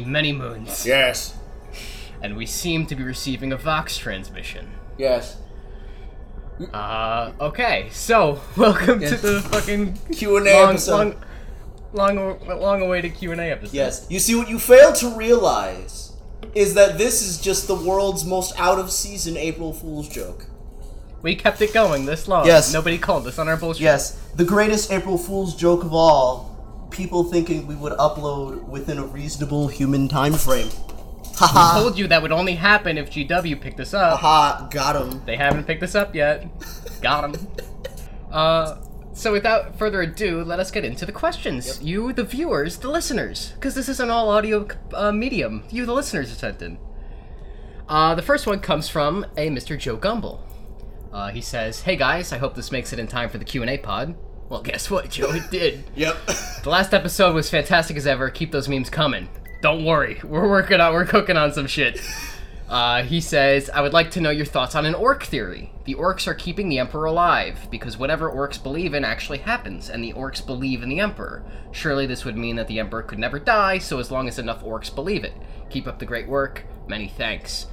many, many moons, Yes. and we seem to be receiving a Vox transmission. Yes. Uh, okay, so welcome to the fucking Q and A long, episode. long, long, long awaited Q and A episode. Yes. You see, what you fail to realize is that this is just the world's most out of season April Fool's joke. we kept it going this long. Yes. nobody called us on our bullshit. Yes, the greatest April Fool's joke of all. People thinking we would upload within a reasonable human time frame. I Haha. told you that would only happen if GW picked us up. Haha. Got him. They haven't picked us up yet. Got them. Uh, so without further ado, let us get into the questions. You, the viewers, the listeners, because this is an all audio uh, medium. You, the listeners, are sent in. Uh, the first one comes from a Mr. Joe Gumble. Uh, he says, "Hey guys, I hope this makes it in time for the Q and A pod." Well, guess what, Joe? It did. Yep. The last episode was fantastic as ever. Keep those memes coming. Don't worry, we're working on, we're cooking on some shit. Uh, he says, I would like to know your thoughts on an orc theory. The orcs are keeping the Emperor alive, because whatever orcs believe in actually happens, and the orcs believe in the Emperor. Surely this would mean that the Emperor could never die, so as long as enough orcs believe it. Keep up the great work. Many thanks.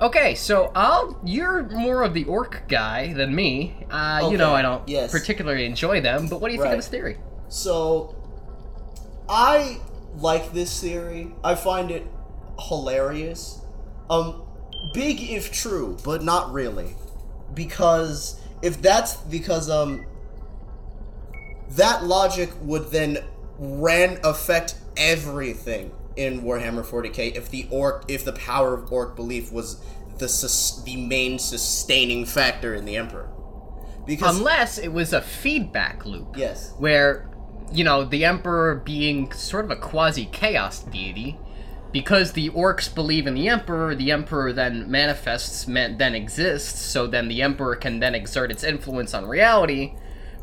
Okay, so I'll. You're more of the orc guy than me. Uh, You know, I don't yes. particularly enjoy them, but what do you think of this theory? So, I like this theory. I find it hilarious. Um, big if true, but not really, because if that's because um, that logic would then ran affect everything in Warhammer 40k if the orc if the power of orc belief was the sus- the main sustaining factor in the emperor. Because Unless it was a feedback loop. yes, Where, you know, the Emperor being sort of a quasi chaos deity, because the orcs believe in the Emperor, the Emperor then manifests, man- then exists, so then the Emperor can then exert its influence on reality,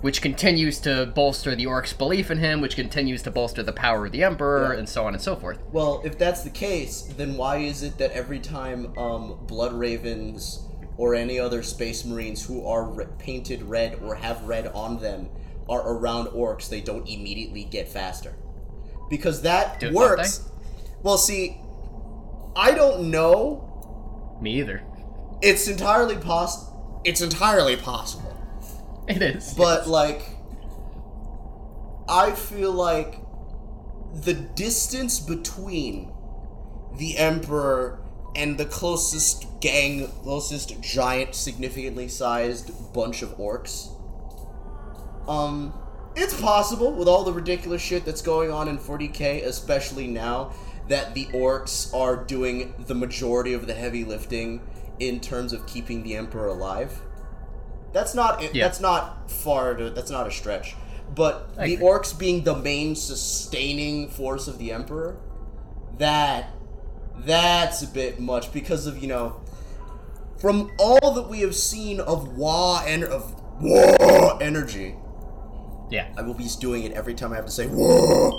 which continues to bolster the orcs' belief in him, which continues to bolster the power of the Emperor, Yeah. and so on and so forth. Well, if that's the case, then why is it that every time um, Blood Ravens or any other Space Marines who are re- painted red or have red on them are around orcs, they don't immediately get faster? Because that works. Well, see, I don't know. Me either. It's entirely poss. It's entirely possible. It is. But like I feel like the distance between the emperor and the closest gang, closest giant significantly sized bunch of orcs um it's possible with all the ridiculous shit that's going on in 40k, especially now that the orcs are doing the majority of the heavy lifting in terms of keeping the emperor alive. That's not Yeah. that's not far to that's not a stretch. But I the agree. orcs being the main sustaining force of the emperor, that that's a bit much because of, you know, from all that we have seen of Wa and of Wa energy. yeah. I will be doing it every time I have to say Wa.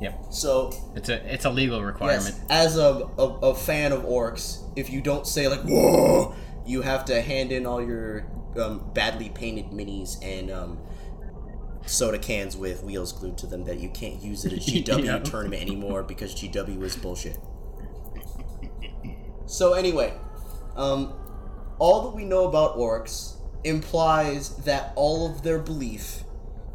Yep. So It's a it's a legal requirement. Yes, as a, a, a fan of orcs, if you don't say like "whoa," you have to hand in all your um, badly painted minis and um, soda cans with wheels glued to them that you can't use at a GW Yeah. tournament anymore because GW is bullshit. So anyway, um, all that we know about orcs implies that all of their belief,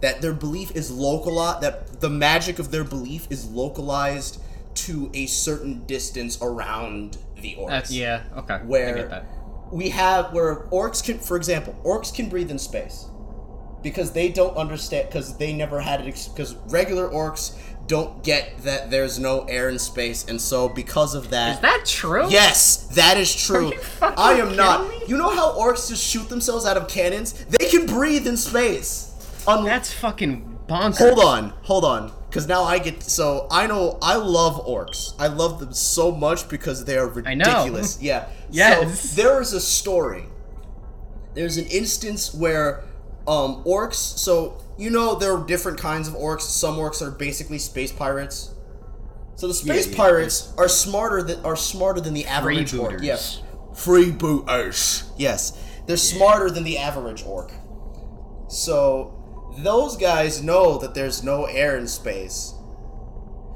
that their belief is localized, that the magic of their belief is localized to a certain distance around the orcs. That's yeah. Okay. I Where get that. We have where orcs can, for example, orcs can breathe in space because they don't understand because they never had it because regular orcs don't get that there's no air in space and so because of that Is that true? Yes, that is true. I am not. me? You know how orcs just shoot themselves out of cannons? They can breathe in space. Un- That's fucking bonkers. hold on, hold on. Because now I get. So I know. I love orcs. I love them so much because they are I know. ridiculous. Yeah. Yes. So there is a story. There's an instance where um, orcs. So you know there are different kinds of orcs. Some orcs are basically space pirates. So the space yeah, pirates are smarter than are smarter than the average orc. Yes. Freebooters. Yes. They're smarter than the average orc. So those guys know that there's no air in space.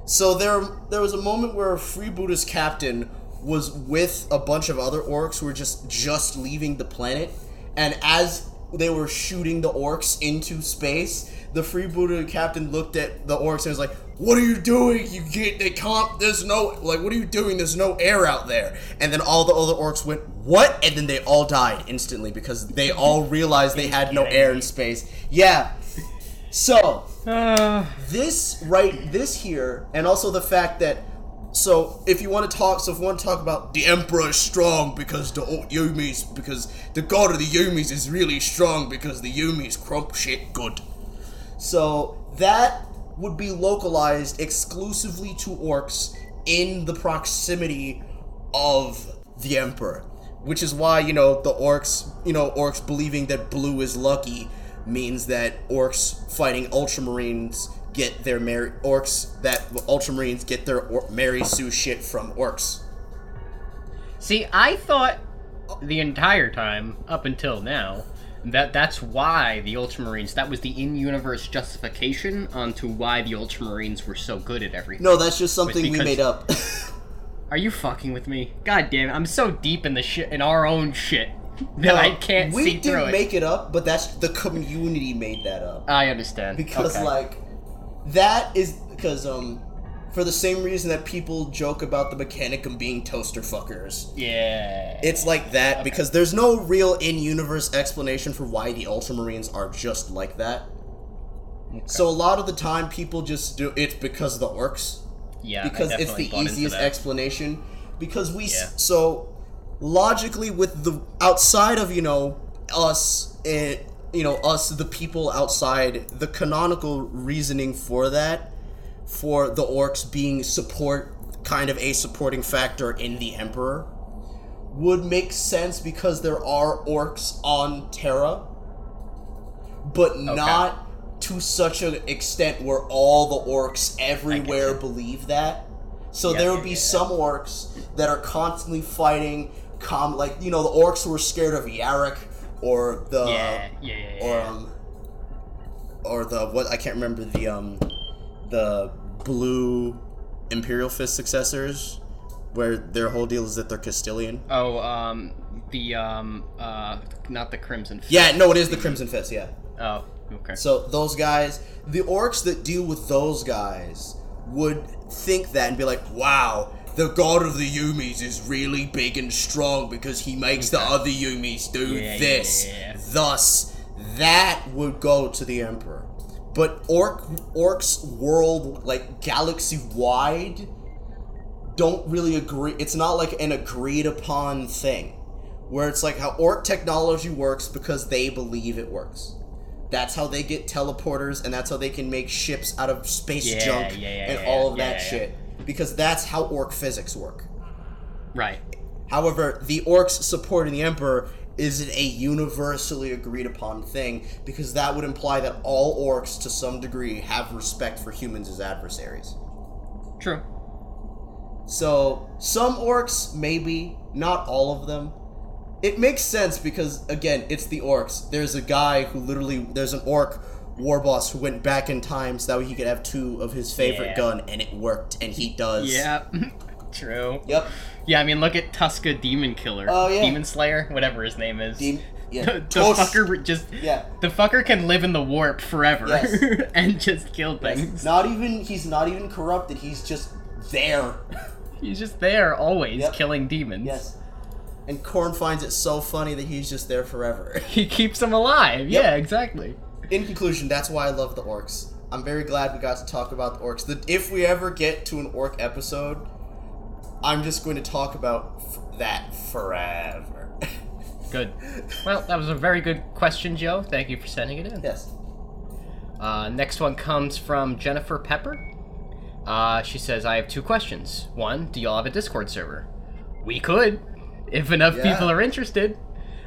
So there, there was a moment where a Freebooter's captain was with a bunch of other orcs who were just just leaving the planet, and as they were shooting the orcs into space, the freebooter captain looked at the orcs and was like, "What are you doing? You get they can't. There's no like, what are you doing? There's no air out there." And then all the other orcs went, "What?" And then they all died instantly because they all realized they had no air in space. Yeah. So Uh, this right this here and also the fact that so if you want to talk so if you want to talk about the emperor is strong because the humies because the god of the humies is really strong because the humies crump shit good. So that would be localized exclusively to orcs in the proximity of the emperor which is why you know the orcs you know orcs believing that blue is lucky means that orcs fighting ultramarines get their Mary orcs that ultramarines get their or- Mary Sue shit from orcs. see, I thought the entire time up until now that that's why the Ultramarines. That was the in-universe justification onto why the Ultramarines were so good at everything. No, that's just something we made up. Are you fucking with me? God damn it! I'm so deep in the shit in our own shit that I can't we see didn't through it. make it up, but that's the community made that up. I understand because Okay. like that is because um for the same reason that people joke about the Mechanicum being toaster fuckers. yeah, It's like that because there's no real in-universe explanation for why the Ultramarines are just like that. So a lot of the time, people just do it's because of the orcs yeah, because it's the easiest explanation. Because we Yeah. so logically with the outside of you know us and you know us the people outside the canonical reasoning for that for the orcs being support kind of a supporting factor in the emperor would make sense because there are orcs on Terra but not to such an extent where all the orcs everywhere believe that. So Yeah, there would be yeah. some orcs that are constantly fighting, com like you know the orcs were scared of Yarrick or the yeah, yeah, yeah, yeah. or um or the what I can't remember the um the blue Imperial Fist successors where their whole deal is that they're Castilian. Oh, um, the um, uh, not the Crimson. Fist. Yeah, no, it is the Crimson Fist. Yeah. Oh, okay. So those guys, the orcs that deal with those guys would think that and be like, "Wow, the god of the Humies is really big and strong because he makes the other Humies do Yeah, this." yeah. Thus, that would go to the emperor. But orc orcs world like galaxy wide don't really agree. It's not like an agreed upon thing where it's like how orc technology works because they believe it works. That's how they get teleporters, and that's how they can make ships out of space Yeah, junk yeah, yeah, and all of that shit. Because that's how orc physics work. Right. However, the orcs supporting the emperor isn't a universally agreed upon thing because that would imply that all orcs, to some degree, have respect for humans as adversaries. True. So, some orcs, maybe, not all of them. It makes sense because, again, it's the orcs. There's a guy who literally, there's an orc war boss who went back in time so that way he could have two of his favorite Yeah. gun, and it worked, and he does. Yeah. True. Yep. Yeah, I mean, look at Tuska Demon Killer. Oh, yeah. Demon Slayer, whatever his name is. Dem- yeah. the, the fucker just. Yeah. The fucker can live in the warp forever Yes. and just kill things. Not even, he's not even corrupted, he's just there. He's just there always Yep. killing demons. yes. And Khorne finds it so funny that he's just there forever. He keeps them alive. Yep. Yeah, exactly. In conclusion, that's why I love the orcs. I'm very glad we got to talk about the orcs. The, if we ever get to an orc episode, I'm just going to talk about f- that forever. Good. Well, that was a very good question, Joe. Thank you for sending it in. yes. Uh, next one comes from Jennifer Pepper. Uh, she says, I have two questions. One, do y'all have a Discord server? We could. If enough Yeah. people are interested,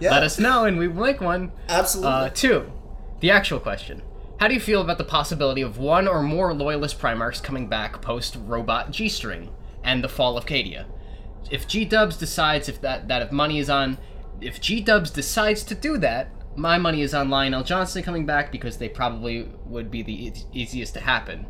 Yeah. let us know and we will make one. Absolutely. Uh, two, the actual question. How do you feel about the possibility of one or more Loyalist Primarchs coming back post Robot G String and the fall of Cadia? If G Dubs decides if that, that if money is on, if G Dubs decides to do that, my money is on Lion El'Jonson coming back because they probably would be the e- easiest to happen.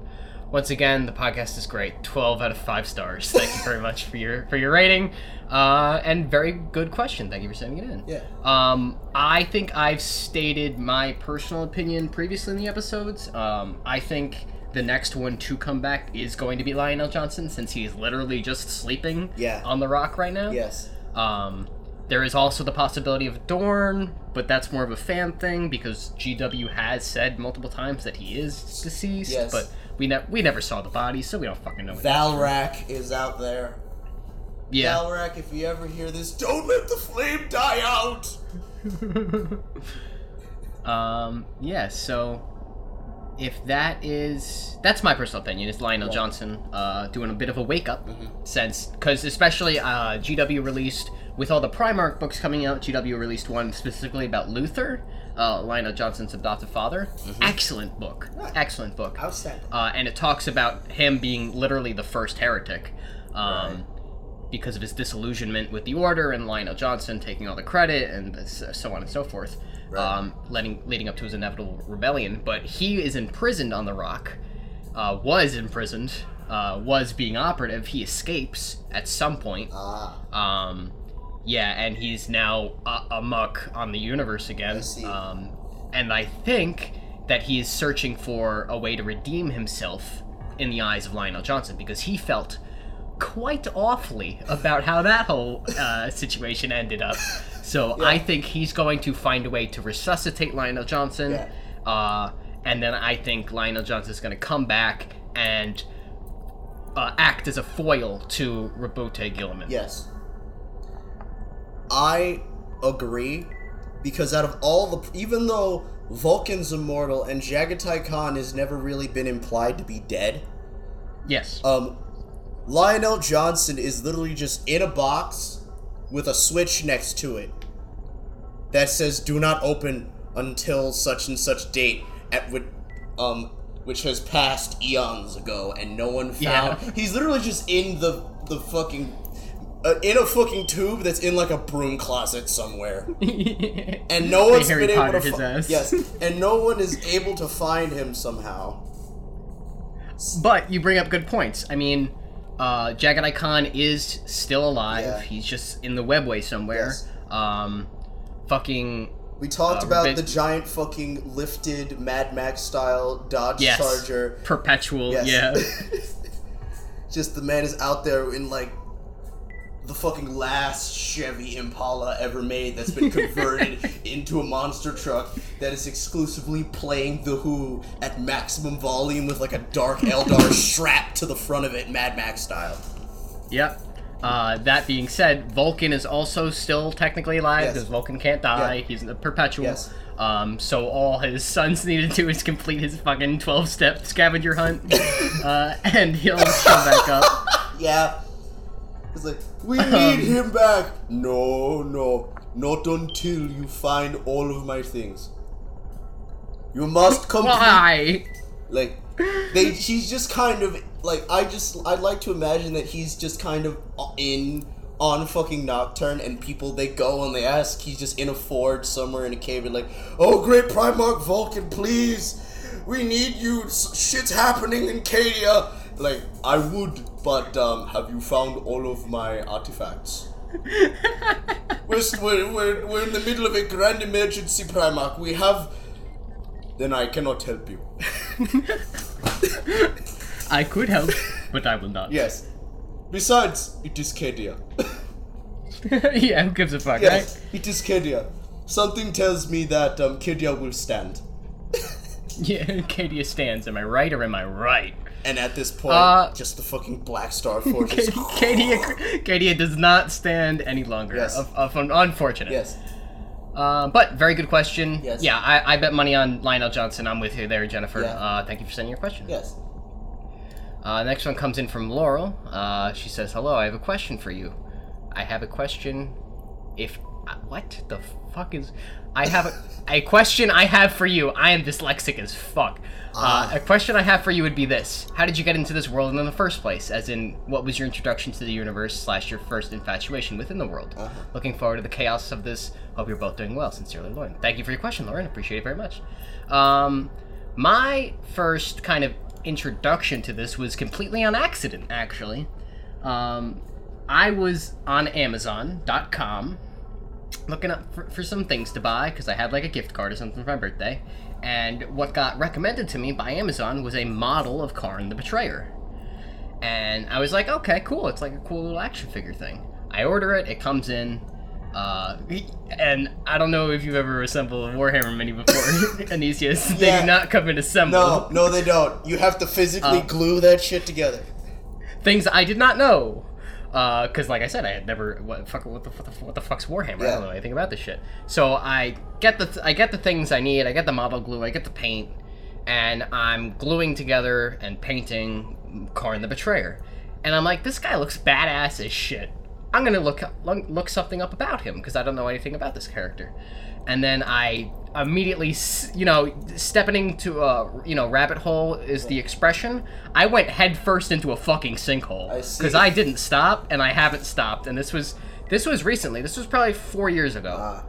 Once again, the podcast is great. Twelve out of five stars. Thank you very much for your for your rating, uh, and very good question. Thank you for sending it in. Yeah. Um, I think I've stated my personal opinion previously in the episodes. Um, I think the next one to come back is going to be Lion El'Jonson since he's literally just sleeping Yeah. on the rock right now. Yes. Um, there is also the possibility of Dorn, but that's more of a fan thing because GW has said multiple times that he is deceased. Yes. But we ne- we never saw the body, so we don't fucking know. if that's true. Valrak is out there. Yeah. Valrak, if you ever hear this, don't let the flame die out. Um, yeah, so if that is that's my personal opinion is Lion El'Jonson uh, doing a bit of a wake up since because especially uh, GW released with all the Primarch books coming out GW released one specifically about Luther uh, Lion El'Jonson's adopted father excellent book excellent book Outstanding. uh, and it talks about him being literally the first heretic um, Right. because of his disillusionment with the order and Lion El'Jonson taking all the credit and so on and so forth, Right. um, letting, leading up to his inevitable rebellion. But he is imprisoned on the rock, uh, was imprisoned, uh, was being operative. He escapes at some point. Ah. Um, yeah, and he's now uh, amuck on the universe again. I see. Um, and I think that he is searching for a way to redeem himself in the eyes of Lion El'Jonson because he felt quite awfully about how that whole uh, situation ended up. So I think he's going to find a way to resuscitate Lion El'Jonson. Yeah. Uh, and then I think Lion El'Jonson is going to come back and uh, act as a foil to Roboute Guilliman. Yes. I agree because out of all the even though Vulcan's immortal and Jaghatai Khan has never really been implied to be dead, Yes. um Lion El'Jonson is literally just in a box with a switch next to it that says do not open until such and such date at which um which has passed eons ago and no one found Yeah. he's literally just in the the fucking uh, in a fucking tube that's in like a broom closet somewhere and no one's Harry been able to his fi- ass. yes and no one is able to find him somehow But you bring up good points. I mean, uh, Jaghatai Khan is still alive. Yeah. He's just in the webway somewhere. Yes. Um, fucking We talked Uh, about the giant fucking lifted Mad Max style Dodge yes, Charger. perpetual. Yes. Yeah. Just the man is out there in like the fucking last Chevy Impala ever made that's been converted into a monster truck that is exclusively playing The Who at maximum volume with like a dark Eldar strapped to the front of it, Mad Max style. Yep. Uh, that being said, Vulcan is also still technically alive Yes. because Vulcan can't die. Yeah. He's in the perpetual. Yes. Um, so all his sons need to do is complete his fucking twelve-step scavenger hunt, uh, and he'll come back up. Yeah. It's like, we need him back. No, no, not until you find all of my things. You must complete. Why? Like, they. He's just kind of like I just I'd like to imagine that he's just kind of uh, in on fucking Nocturne, and people they go and they ask. He's just in a forge somewhere in a cave, and like, oh great Primarch Vulcan, please, we need you. Shit's happening in Cadia. Like, I would, but um, have you found all of my artifacts? we're, we're, we're, we're in the middle of a grand emergency, Primarch. We have. Then I cannot help you. I could help, but I will not. Yes. Besides, it is Cadia. yeah, who gives a fuck, yes, it is Cadia. Something tells me that um, Cadia will stand. Yeah, Cadia stands. Am I right or am I right? And at this point, Uh, just the fucking Black Star Force. is- Cadia, Cadia does not stand any longer. Yes. Of, of, unfortunate. yes. Uh, but very good question. Yes. Yeah, I, I bet money on Lion El'Jonson. I'm with you there, Jennifer. Yeah. Uh, thank you for sending your question. Yes. Uh, next one comes in from Laurel. Uh, she says, "Hello, I have a question for you. I have a question. If uh, what the fuck is? I have a, a question. I have for you. I am dyslexic as fuck. Ah. Uh, a question I have for you would be this: How did you get into this world in the first place? As in, what was your introduction to the universe slash your first infatuation within the world? Uh-huh. Looking forward to the chaos of this. Hope you're both doing well. Sincerely, Lauren. Thank you for your question, Lauren. Appreciate it very much. Um, my first kind of introduction to this was completely on accident, actually. Um, I was on Amazon.com looking up for, for some things to buy because I had like a gift card or something for my birthday. And what got recommended to me by Amazon was a model of Kharn the Betrayer. And I was like, okay, cool. It's like a cool little action figure thing. I order it, it comes in. Uh, and I don't know if you've ever assembled a Warhammer mini before, Anisius. They Yeah. do not come in assembled. No, no, they don't. You have to physically Uh, glue that shit together. things I did not know. Uh, because, like I said, I had never what fuck what the, what the what the fuck's Warhammer? I don't know anything about this shit. So I get the th- I get the things I need. I get the model glue. I get the paint, and I'm gluing together and painting Kharn the Betrayer. And I'm like, this guy looks badass as shit. I'm gonna look look, look something up about him because I don't know anything about this character. And then I immediately, you know, stepping into a you know rabbit hole is the expression. I went headfirst into a fucking sinkhole because I didn't stop and I haven't stopped. And this was this was recently. This was probably four years ago Ah,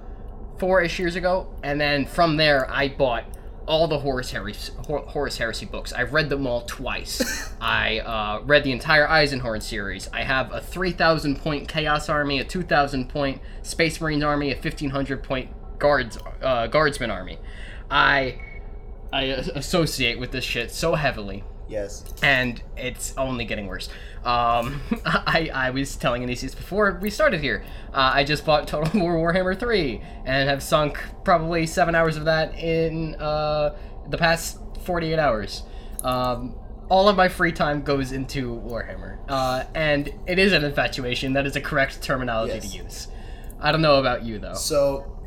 four-ish years ago, and then from there I bought all the Horus, Heresy, Horace Horus Heresy books. I've read them all twice. I uh, read the entire Eisenhorn series. I have a 3,000 point Chaos Army, a 2,000 point Space Marines army, a 1,500 point Guards uh, Guardsman army. I I associate with this shit so heavily yes. and it's only getting worse. Um, I, I was telling Anisius before we started here, uh, I just bought Total War Warhammer 3 and have sunk probably seven hours of that in uh, the past 48 hours. Um, all of my free time goes into Warhammer, uh, and it is an infatuation. That is a correct terminology Yes. to use. I don't know about you though. So,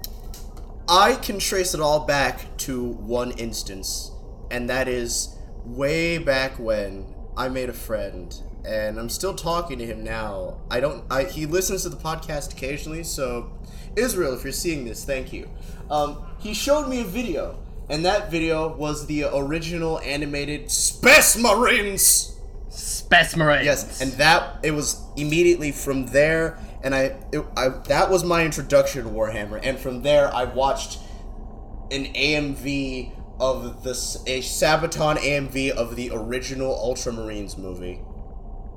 I can trace it all back to one instance, and that is way back when I made a friend, and I'm still talking to him now. I don't. I he listens to the podcast occasionally, so Israel, if you're seeing this, thank you. Um, he showed me a video, and that video was the original animated Space Marines. Space Marines. Yes, and that it was immediately from there, and I, it, I that was my introduction to Warhammer, and from there I watched an AMV of this a Sabaton AMV of the original Ultramarines movie,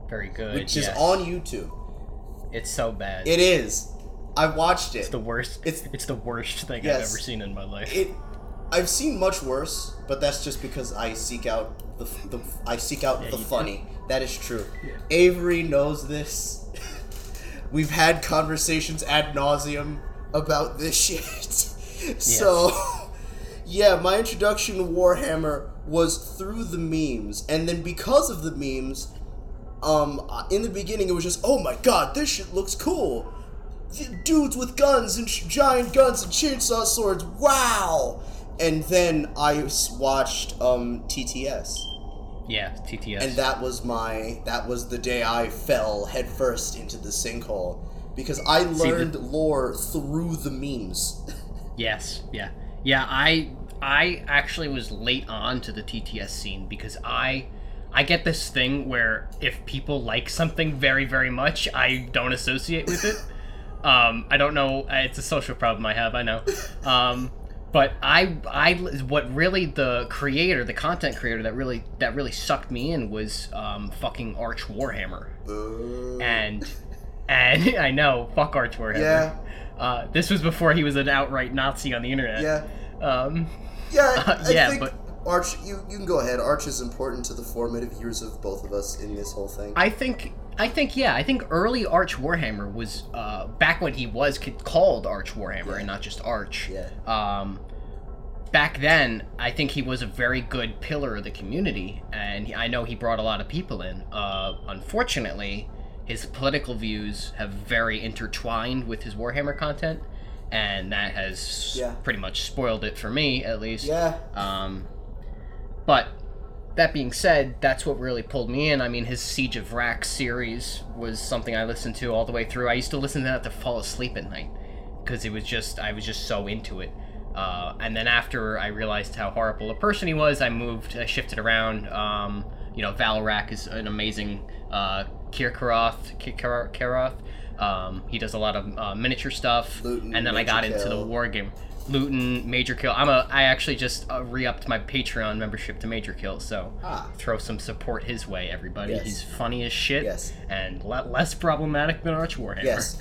very good. which is on YouTube. It's so bad. It is. I watched it. It's the worst. It's- It's the worst thing I've ever seen in my life. it I've seen much worse, but that's just because I seek out the, the I seek out the you do. funny. That is true. Avery knows this. We've had conversations ad nauseum about this shit. So, yeah, my introduction to Warhammer was through the memes, and then because of the memes, um, in the beginning it was just, oh my god, this shit looks cool. Dudes with guns and sh- giant guns and chainsaw swords, wow! And then I watched um, TTS, yeah, TTS. and that was my that was the day I fell headfirst into the sinkhole because I the- learned lore through the memes. yes, yeah, yeah. I I actually was late on to the TTS scene because I I get this thing where if people like something very very much, I don't associate with it. um, I don't know. It's a social problem I have. I know. Um, but I I what really the creator, the content creator that really that really sucked me in was um, fucking Arch Warhammer. Uh, and and I know fuck Arch Warhammer. Yeah. Uh, this was before he was an outright Nazi on the internet. yeah, Um, yeah, I, Uh, I yeah, think but- Arch, you you can go ahead. Arch is important to the formative years of both of us in this whole thing. I think I think yeah, I think early Arch Warhammer was uh, back when he was called Arch Warhammer and not just Arch. Yeah. Um, back then, I think he was a very good pillar of the community, and I know he brought a lot of people in. Uh, unfortunately, his political views have very intertwined with his Warhammer content, and that has Yeah. pretty much spoiled it for me, at least. Yeah, Um, but that being said, that's what really pulled me in. I mean, his Siege of Vraks series was something I listened to all the way through. I used to listen to that to fall asleep at night because it was just I was just so into it. Uh, and then after I realized how horrible a person he was, I moved, I shifted around. Um, you know, Valrak is an amazing uh, Kirkaroth, Kirkaroth, Um, he does a lot of uh, miniature stuff, Luetin, and then I got into the Kill. war game. Luetin, Major Kill. I'm a. I actually just uh, re-upped my Patreon membership to Major Kill, so Ah. throw some support his way, everybody. Yes. He's funny as shit, Yes. and le- less problematic than Arch Warhammer. Yes.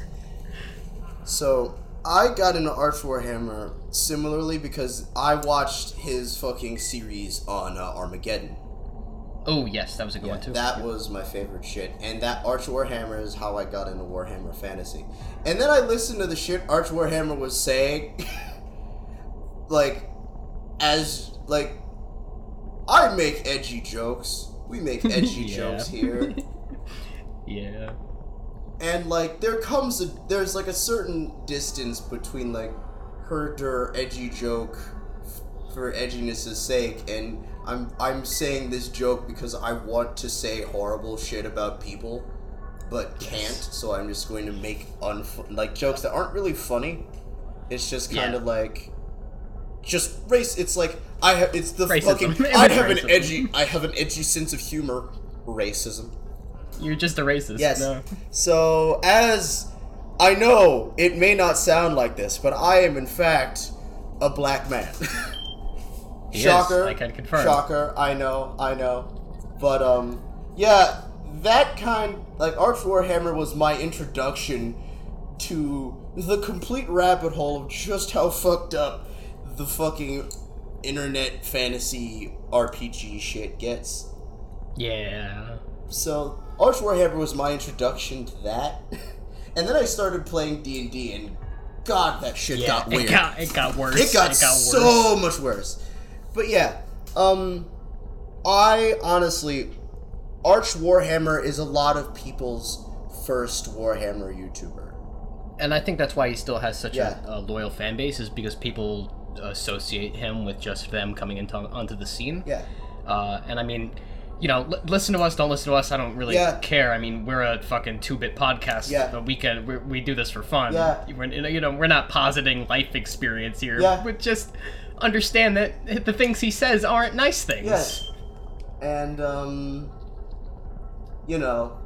So I got into Arch Warhammer similarly because I watched his fucking series on uh, Armageddon. Oh yes, that was a good one too. That was my favorite shit. And that Arch Warhammer is how I got into Warhammer Fantasy. And then I listened to the shit Arch Warhammer was saying. like, as, like, I make edgy jokes. We make edgy Yeah. jokes here. yeah. And, like, there comes a, there's like a certain distance between, like, herder edgy joke f- for edginess' sake and I'm I'm saying this joke because I want to say horrible shit about people, but can't. So I'm just going to make unf- like jokes that aren't really funny. It's just kind Yeah. of like just race. It's like I have. It's the Racism. fucking. I have an edgy. I have an edgy sense of humor. Racism. You're just a racist. Yes. No. So as I know, it may not sound like this, but I am in fact a black man. He is, Shocker. I can confirm. Shocker. I know. I know. But um, yeah, that kind like Arch Warhammer was my introduction to the complete rabbit hole of just how fucked up the fucking internet fantasy RPG shit gets. Yeah. So Arch Warhammer was my introduction to that, and then I started playing D and D, and God, that shit Yeah. got weird. It got it got worse. It got, worse. so much worse. But yeah, um, I honestly, Arch Warhammer is a lot of people's first Warhammer YouTuber. and I think that's why he still has such Yeah. a, a loyal fan base is because people associate him with just them coming into onto the scene. Yeah, Uh, and I mean, you know, li- listen to us, don't listen to us. I don't really Yeah. care. I mean, we're a fucking two-bit podcast. Yeah. But we can we we do this for fun. Yeah. We're, you know, we're not positing life experience here. Yeah. But just understand that the things he says aren't nice things. Yes. and um, you know,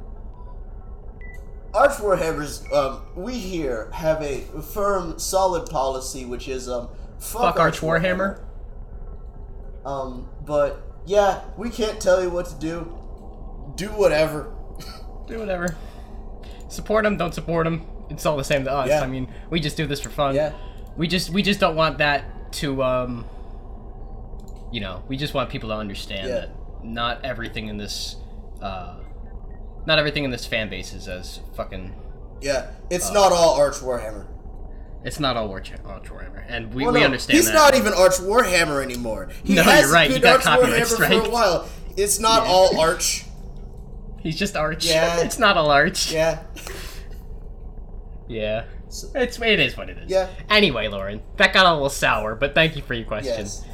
Arch Warhammers, um, we here have a firm, solid policy, which is um, fuck, Fuck Arch Warhammer. Um, but yeah, we can't tell you what to do. Do whatever. Do whatever. Support them. don't support them. It's all the same to us. Yeah. I mean, we just do this for fun. Yeah. We just we just don't want that to um you know, we just want people to understand Yeah. that not everything in this uh not everything in this fan base is as fucking Yeah, it's Uh, not all Arch Warhammer. It's not all War Arch Warhammer. And we, Well, we no, understand he's that. not even Arch Warhammer anymore. He No, has you're right, you got Arch copyright Warhammer for strike. a while. It's not Yeah. all Arch. He's just Arch. Yeah. it's not all Arch. Yeah. Yeah. It's it is what it is. Yeah. Anyway, Lauren, that got a little sour, but thank you for your question. Yes.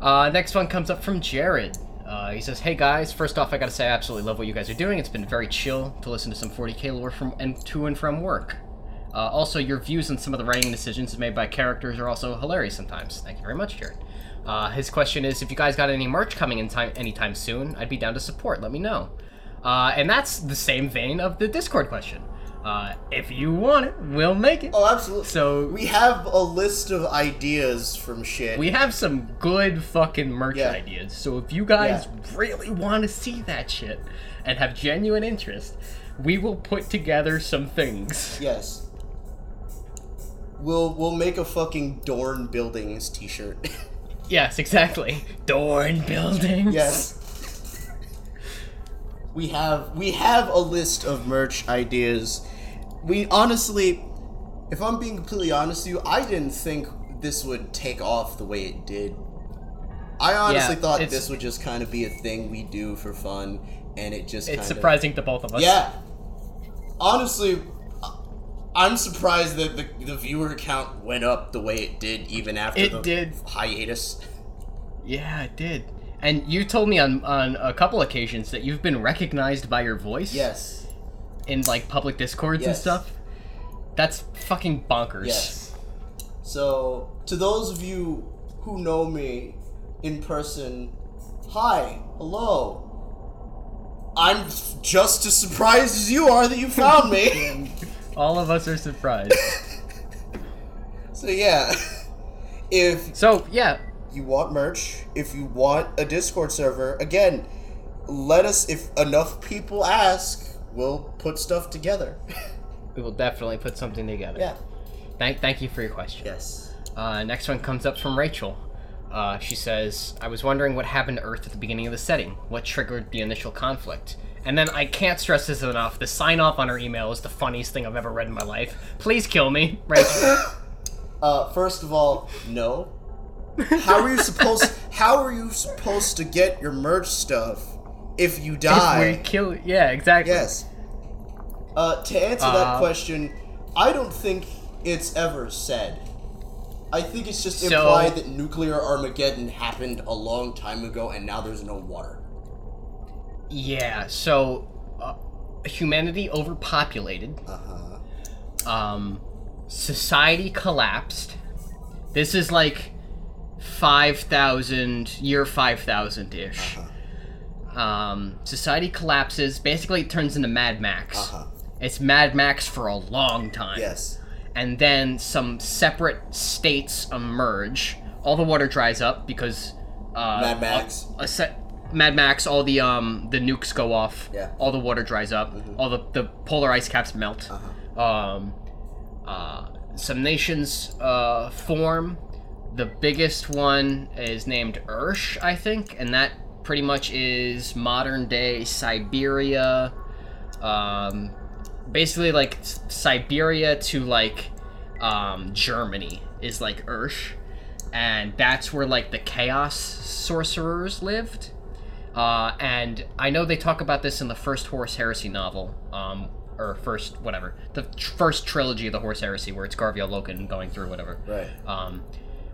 Uh, next one comes up from Jared. Uh, he says, "Hey guys, first off, I gotta say I absolutely love what you guys are doing. It's been very chill to listen to some 40k lore from and to and from work. Uh, also, your views on some of the writing decisions made by characters are also hilarious sometimes. Thank you very much, Jared. Uh, his question is, if you guys got any merch coming in time anytime soon, I'd be down to support. Let me know. Uh, and that's the same vein of the Discord question. Uh, if you want it, we'll make it. Oh, absolutely. So we have a list of ideas from shit. we have some good fucking merch Yeah. ideas. So if you guys Yeah. really want to see that shit and have genuine interest, we will put together some things. yes. We'll we'll make a fucking Dorn Buildings T-shirt. Yes, exactly. Dorn buildings. yes. We have we have a list of merch ideas. We honestly, if I'm being completely honest with you, I didn't think this would take off the way it did. I honestly Yeah, thought this would just kind of be a thing we do for fun, and it just It's kinda, surprising to both of us. Yeah. Honestly, I'm surprised that the, the viewer count went up the way it did, even after It the did. hiatus. Yeah, it did. And you told me on on a couple occasions that you've been recognized by your voice. Yes. In like public discords and stuff. That's fucking bonkers. Yes. So, to those of you who know me in person, hi, hello. I'm just as surprised as you are that you found me. All of us are surprised. So yeah, if So yeah, you want merch, if you want a Discord server, again, let us. If enough people ask, we'll put stuff together. we will definitely put something together. yeah. Thank, thank you for your question. Yes. Uh, next one comes up from Rachel. Uh, she says, I was wondering what happened to Earth at the beginning of the setting. What triggered the initial conflict? And then I can't stress this enough. The sign off on her email is the funniest thing I've ever read in my life. Please kill me, Rachel. Uh, first of all, no. How are you supposed? how are you supposed to get your merch stuff if you die? if we kill, yeah, exactly. Yes. Uh, to answer Uh, that question, I don't think it's ever said. I think it's just So- implied that nuclear Armageddon happened a long time ago and now there's no water. Yeah. So, uh, humanity overpopulated. Uh huh. um, society collapsed. This is like 5,000, year 5,000 ish. Um, society collapses, basically it turns into Mad Max. Uh huh. It's Mad Max for a long time. Yes. And then some separate states emerge. All the water dries up because. Uh, Mad Max. A, a set, Mad Max, all the um the nukes go off. Yeah. Mm-hmm. All the water dries up. Mhm. All the, the polar ice caps melt. Uh-huh. Um, uh, some nations uh, form. The biggest one is named Ursh, I think, and that pretty much is modern day Siberia. Um, basically, like Siberia to like um, Germany is like Ursh, and that's where like the chaos sorcerers lived. Uh, and I know they talk about this in the first Horus Heresy novel, um, or first whatever, the tr- first trilogy of the Horus Heresy, where it's Garviel Loken going through whatever. Right. Um,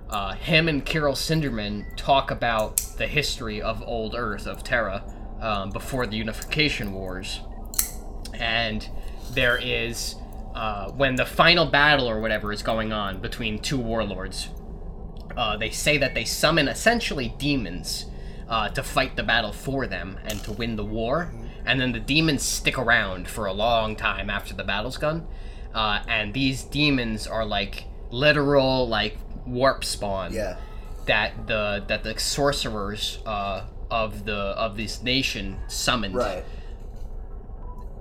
uh, him and Kyril Sindermann talk about the history of old Earth of Terra um, before the Unification Wars, and there is uh, when the final battle or whatever is going on between two warlords. Uh, they say that they summon essentially demons uh, to fight the battle for them and to win the war. And then the demons stick around for a long time after the battle's done. Uh, and these demons are like literal like warp spawn Yeah. that the that the sorcerers uh, of the of this nation summoned. Right.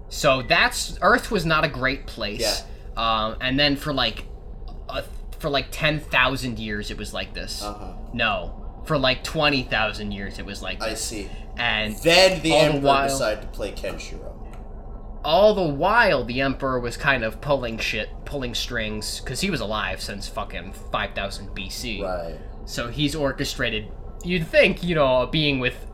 So that's Earth was not a great place. Yeah. Um, and then for like, a, for like ten thousand years, it was like this. Uh huh. No, for like twenty thousand years, it was like I see. And Then the All the Emperor while- decided to play Kenshiro. all the while, the Emperor was kind of pulling shit, pulling strings, because he was alive since fucking five thousand BC. Right. So he's orchestrated. You'd think, you know, a being with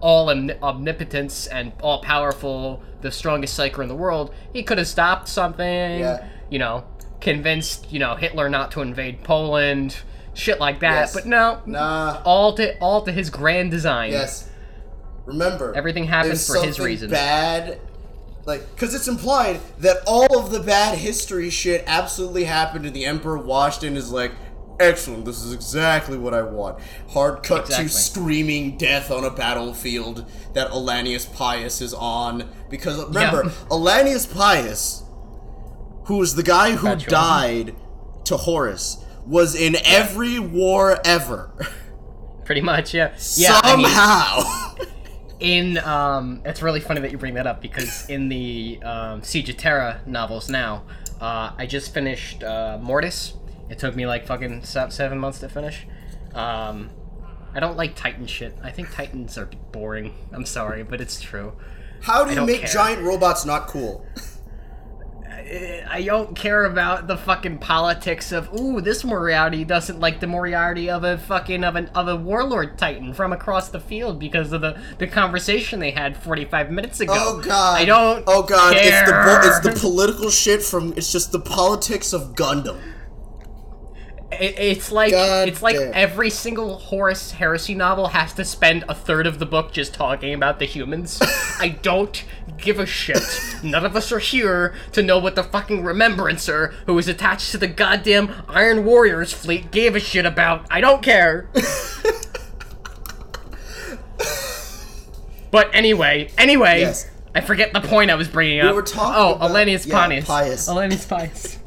all omni- omnipotence and all powerful, the strongest psyker in the world, he could have stopped something. Yeah. You know, convinced you know Hitler not to invade Poland, shit like that. Yes. But no, Nah. all to all to his grand design. Yes. Remember, Everything happens for his reasons. Bad, like, because it's implied that all of the bad history shit absolutely happened, and the Emperor and is like, "Excellent, this is exactly what I want." Hard cut Exactly. to screaming death on a battlefield that Ollanius Pius is on, because remember, Yeah. Ollanius Pius, who was the guy who died to Horus, was in every war ever. Pretty much, yeah. Yeah. I mean, Somehow. in um it's really funny that you bring that up because in the um, siege of terra novels now uh, i just finished uh, mortis it took me like fucking seven months to finish um, i don't like titan shit i think titans are boring i'm sorry but it's true How do you make care. giant robots not cool? I- don't care about the fucking politics of ooh this moderati doesn't like the moderati of a fucking of an of a warlord titan from across the field because of the the conversation they had 45 minutes ago Oh god. i don't Oh god, care. it's the it's the political shit from it's just the politics of Gundam. It, it's like God it's like damn. every single Horus Heresy novel has to spend a third of the book just talking about the humans. I don't give a shit. None of us are here to know what the fucking Remembrancer, who is attached to the goddamn Iron Warriors fleet, gave a shit about. I don't care. but anyway, anyway, Yes. I forget the point I was bringing up. We were talking Oh, about- Ollanius yeah, Pius. Pius. Ollanius Pius.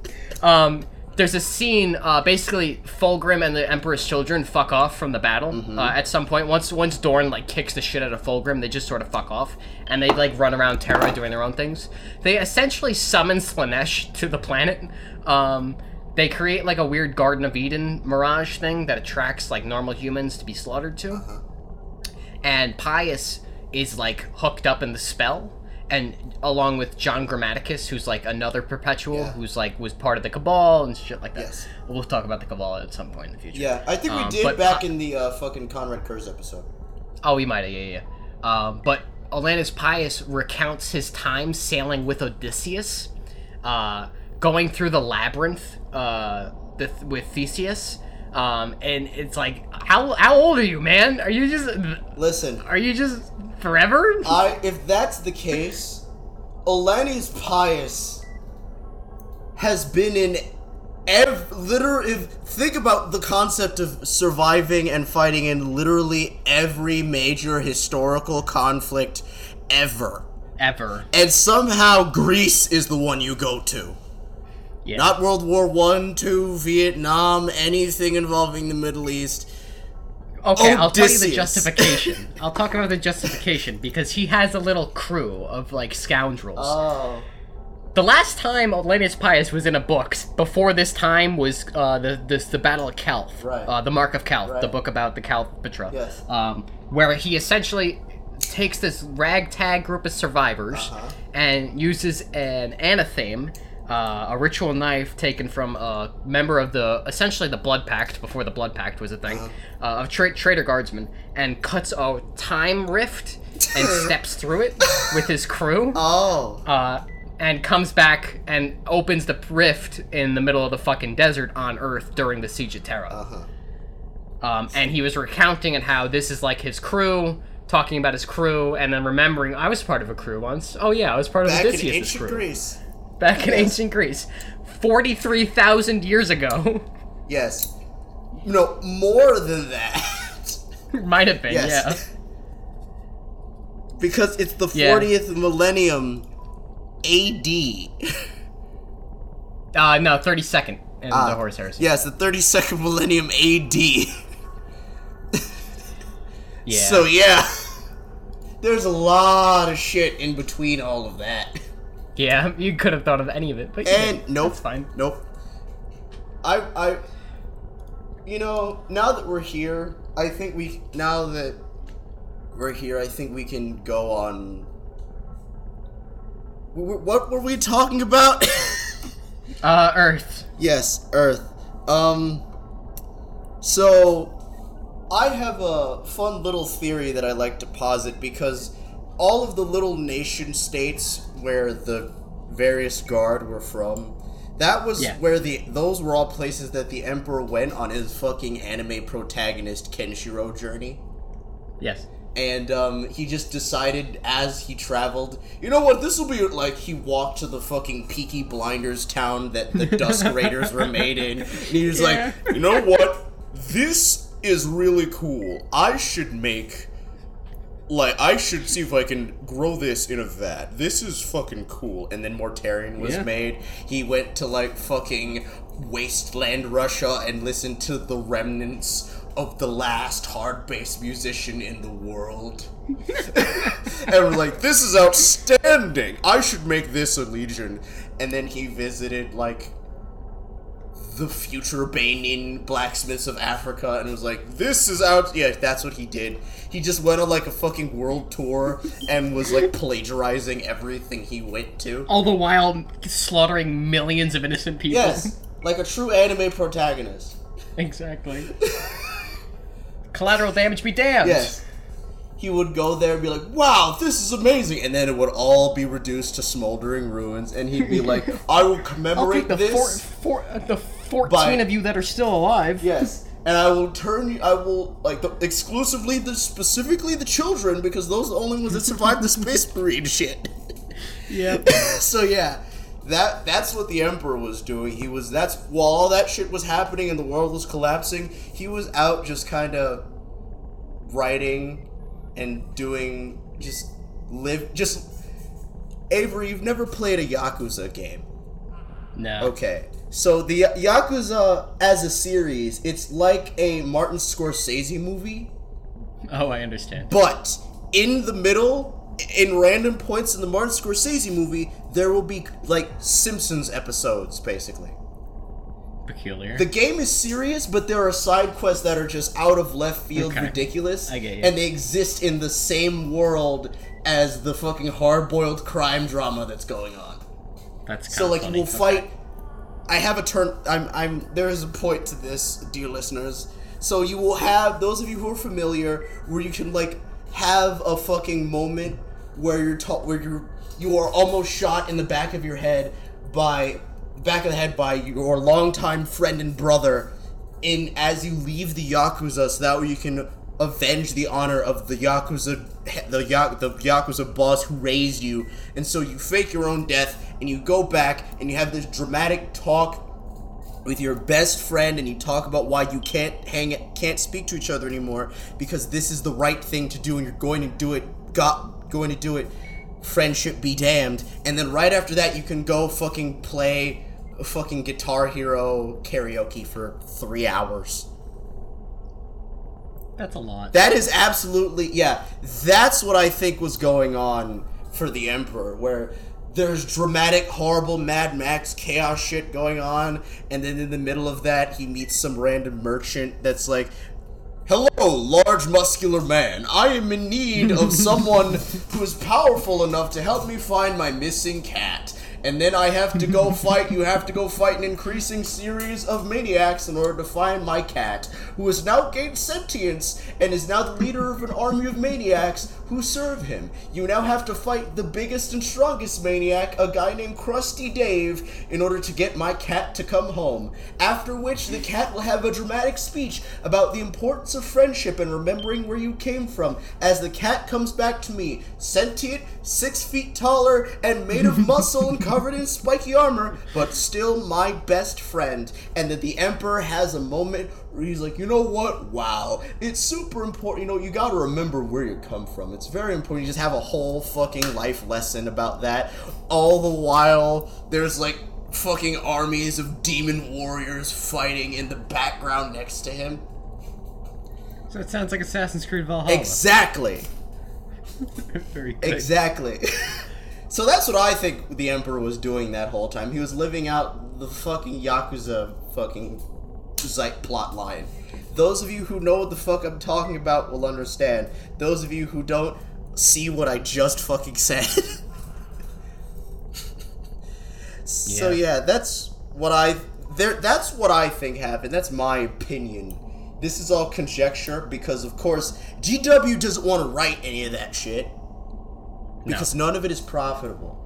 um, there's a scene. Uh, basically, Fulgrim and the Emperor's children fuck off from the battle. Mm-hmm. Uh, at some point, once once Dorn like kicks the shit out of Fulgrim, they just sort of fuck off and they like run around Terra doing their own things. They essentially summon Slaanesh to the planet. Um, they create like a weird Garden of Eden mirage thing that attracts like normal humans to be slaughtered to Uh-huh. and Pius is like hooked up in the spell, and along with John Grammaticus, who's like another perpetual, Yeah. who's like was part of the Cabal and shit like that. Yes. We'll talk about the Cabal at some point in the future. Yeah, I think we Um, did back Pi- in the uh, fucking Konrad Curze episode. Oh, we might have, yeah, yeah. yeah. Um, but Ollanius Pius recounts his time sailing with Odysseus, uh, going through the labyrinth uh, with Theseus. Um, and it's like, how how old are you, man? Are you just Listen, are you just forever? I if that's the case, Ollanius Pius has been in ev literally if think about the concept of surviving and fighting in literally every major historical conflict ever. Ever? And somehow Greece is the one you go to. Yeah. Not World War One, Two, Vietnam, anything involving the Middle East. Okay, I'll tell you the justification. I'll talk about the justification because he has a little crew of like scoundrels. Oh. the last time Ollanius Pius was in a book before this time was uh, the this the Battle of Calth, Right. uh, the Mark of Calth, the book about the Calthpetra, Yes. um, where he essentially takes this ragtag group of survivors Uh-huh. and uses an anatheme. Uh, a ritual knife taken from a member of the essentially the Blood Pact before the Blood Pact was a thing Uh-huh. uh, of tra- traitor guardsmen and cuts a time rift and steps through it with his crew Oh. uh, and comes back and opens the rift in the middle of the fucking desert on Earth during the siege of Terra. Uh-huh. Um, and he was recounting and how this is like his crew, talking about his crew, and then remembering I was part of a crew once. Oh yeah, I was part of Back in ancient crew Greece. Back in Yes. ancient Greece, forty-three thousand years ago. Yes. No, more than that. Might have been, Yes. because it's the Yeah. 40th millennium AD. yeah. Uh, no, thirty-second in Ah, the Horus Heresy. Yes, the 32nd millennium AD. yeah. So, yeah. There's a lot of shit in between all of that. Yeah, you could have thought of any of it, but you And didn't. nope. Fine. Nope. I I you know, now that we're here, I think we now that we're here, I think we can go on Wh- wh- what were we talking about? Uh, Earth. yes, Earth. Um so I have a fun little theory that I like to posit because all of the little nation states where the various guard were from, that was Yeah. where the those were all places that the emperor went on his fucking anime protagonist Kenshiro journey. Yes. And um, he just decided as he traveled, you know what, this will be like he walked to the fucking Peaky Blinders town that the Dusk Raiders were made in. And he was Yeah. like, you know what, this is really cool. I should make. Like, I should see if I can grow this in a vat. This is fucking cool. And then Mortarion was Yeah. made. He went to, like, fucking wasteland Russia and listened to the remnants of the last hard bass musician in the world. and we're like, this is outstanding. I should make this a legion. And then he visited like the future Benin blacksmiths of Africa and was like, this is out. Yeah, that's what he did. He just went on like a fucking world tour and was like plagiarizing everything he went to. All the while slaughtering millions of innocent people. Yes, like a true anime protagonist. exactly. Collateral damage be damned. Yes. He would go there and be like, wow, this is amazing. And then it would all be reduced to smoldering ruins. And he'd be like, I will I'll commemorate the this. four, uh, the fourteen By- of you that are still alive. Yes. And I will turn you, I will, like, the, exclusively, the specifically the children, because those are the only ones that survived the space marine shit. Yep. so yeah, that that's what the emperor was doing. He was that's while all that shit was happening and the world was collapsing, he was out just kind of writing and doing just live just Avery, you've never played a Yakuza game. No. Okay. So the Ya- Yakuza as a series, it's like a Martin Scorsese movie, Oh, I understand. but in the middle, in random points in the Martin Scorsese movie, there will be like Simpsons episodes, basically. Peculiar. The game is serious, but there are side quests that are just out of left field, Okay. ridiculous, I get you. and they exist in the same world as the fucking hard-boiled crime drama that's going on. That's So like funny. we'll Okay. fight. I have a turn. I'm. I'm. There is a point to this, dear listeners. So you will have those of you who are familiar, where you can like have a fucking moment where you're ta- where you you are almost shot in the back of your head by back of the head by your longtime friend and brother. In as you leave the yakuza, so that way you can avenge the honor of the yakuza the Ya- the yakuza boss who raised you and so you fake your own death and you go back and you have this dramatic talk with your best friend and you talk about why you can't hang can't speak to each other anymore because this is the right thing to do and you're going to do it got going to do it friendship be damned and then right after that you can go fucking play fucking guitar hero karaoke for 3 hours That's a lot. that is absolutely yeah. That's what I think was going on for the Emperor, where there's dramatic, horrible Mad Max chaos shit going on, and then in the middle of that, he meets some random merchant that's like, Hello, large muscular man. I am in need of someone who is powerful enough to help me find my missing cat. And then I have to go fight, you have to go fight an increasing series of maniacs in order to find my cat, who has now gained sentience and is now the leader of an army of maniacs who serve him. You now have to fight the biggest and strongest maniac, a guy named Krusty Dave, in order to get my cat to come home. After which, the cat will have a dramatic speech about the importance of friendship and remembering where you came from. As the cat comes back to me, sentient, six feet taller, and made of muscle and covered in spiky armor, but still my best friend. And that the Emperor has a moment where he's like, you know what? Wow, it's super important. You know, you gotta remember where you come from. It's very important. You just have a whole fucking life lesson about that. All the while, there's like fucking armies of demon warriors fighting in the background next to him. So it sounds like Assassin's Creed Valhalla. Exactly. Very good. Exactly. so that's what I think the Emperor was doing that whole time. He was living out the fucking Yakuza fucking Zeit plot line. Those of you who know what the fuck I'm talking about will understand. Those of you who don't, see what I just fucking said. so Yeah. yeah, that's what I there that's what I think happened. That's my opinion. This is all conjecture because of course GW doesn't want to write any of that shit because none of it is profitable.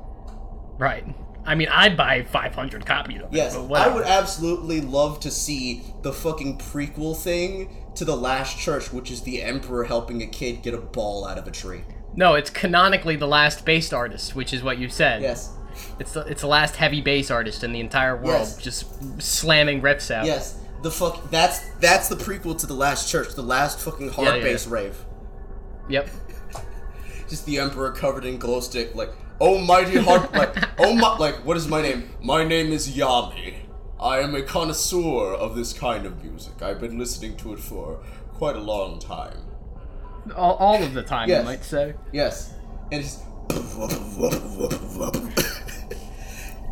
Right. I mean, I'd buy 500 copies of it. Yes, I would absolutely love to see the fucking prequel thing to The Last Church, which is the Emperor helping a kid get a ball out of a tree. No, it's canonically the last bass artist, which is what you said. Yes, It's the, it's the last heavy bass artist in the entire world, Yes. just slamming riffs out. yes. The fuck that's that's the prequel to The Last Church, the last fucking hard Yeah, yeah. bass rave. Yep. Just the Emperor covered in glow stick, like, oh mighty heart, like, oh my, like, what is my name? My name is Yami. I am a connoisseur of this kind of music. I've been listening to it for quite a long time. All, all of the time, Yes. you might say. Yes. And it's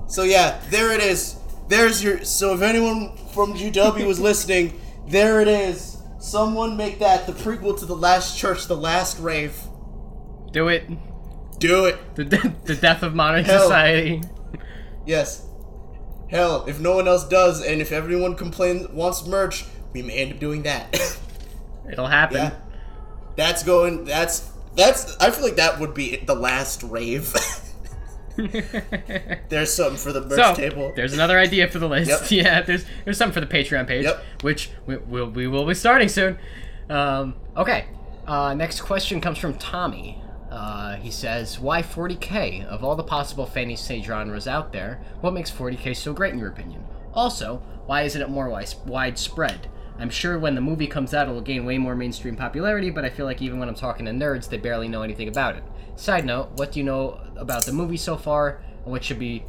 So yeah, there it is. There's your so if anyone from GW was listening, there it is. Someone make that the prequel to the last church, the last rave. Do it. Do it. The, de- the death of modern Hell. society. Yes. Hell, if no one else does, and if everyone complains wants merch, we may end up doing that. It'll happen. yeah. That's going that's that's I feel like that would be the last rave. There's something for the merch So table. there's another idea for the list. Yep. Yeah, there's there's something for the Patreon page, Yep. which we, we'll, we will be starting soon. Um, okay. Uh, next question comes from Tommy. Uh, he says, "Why 40k? Of all the possible fantasy genres out there, what makes 40k so great in your opinion? Also, why isn't it more wise- widespread? I'm sure when the movie comes out, it will gain way more mainstream popularity, but I feel like even when I'm talking to nerds, they barely know anything about it. Side note: What do you know about the movie so far, and what should be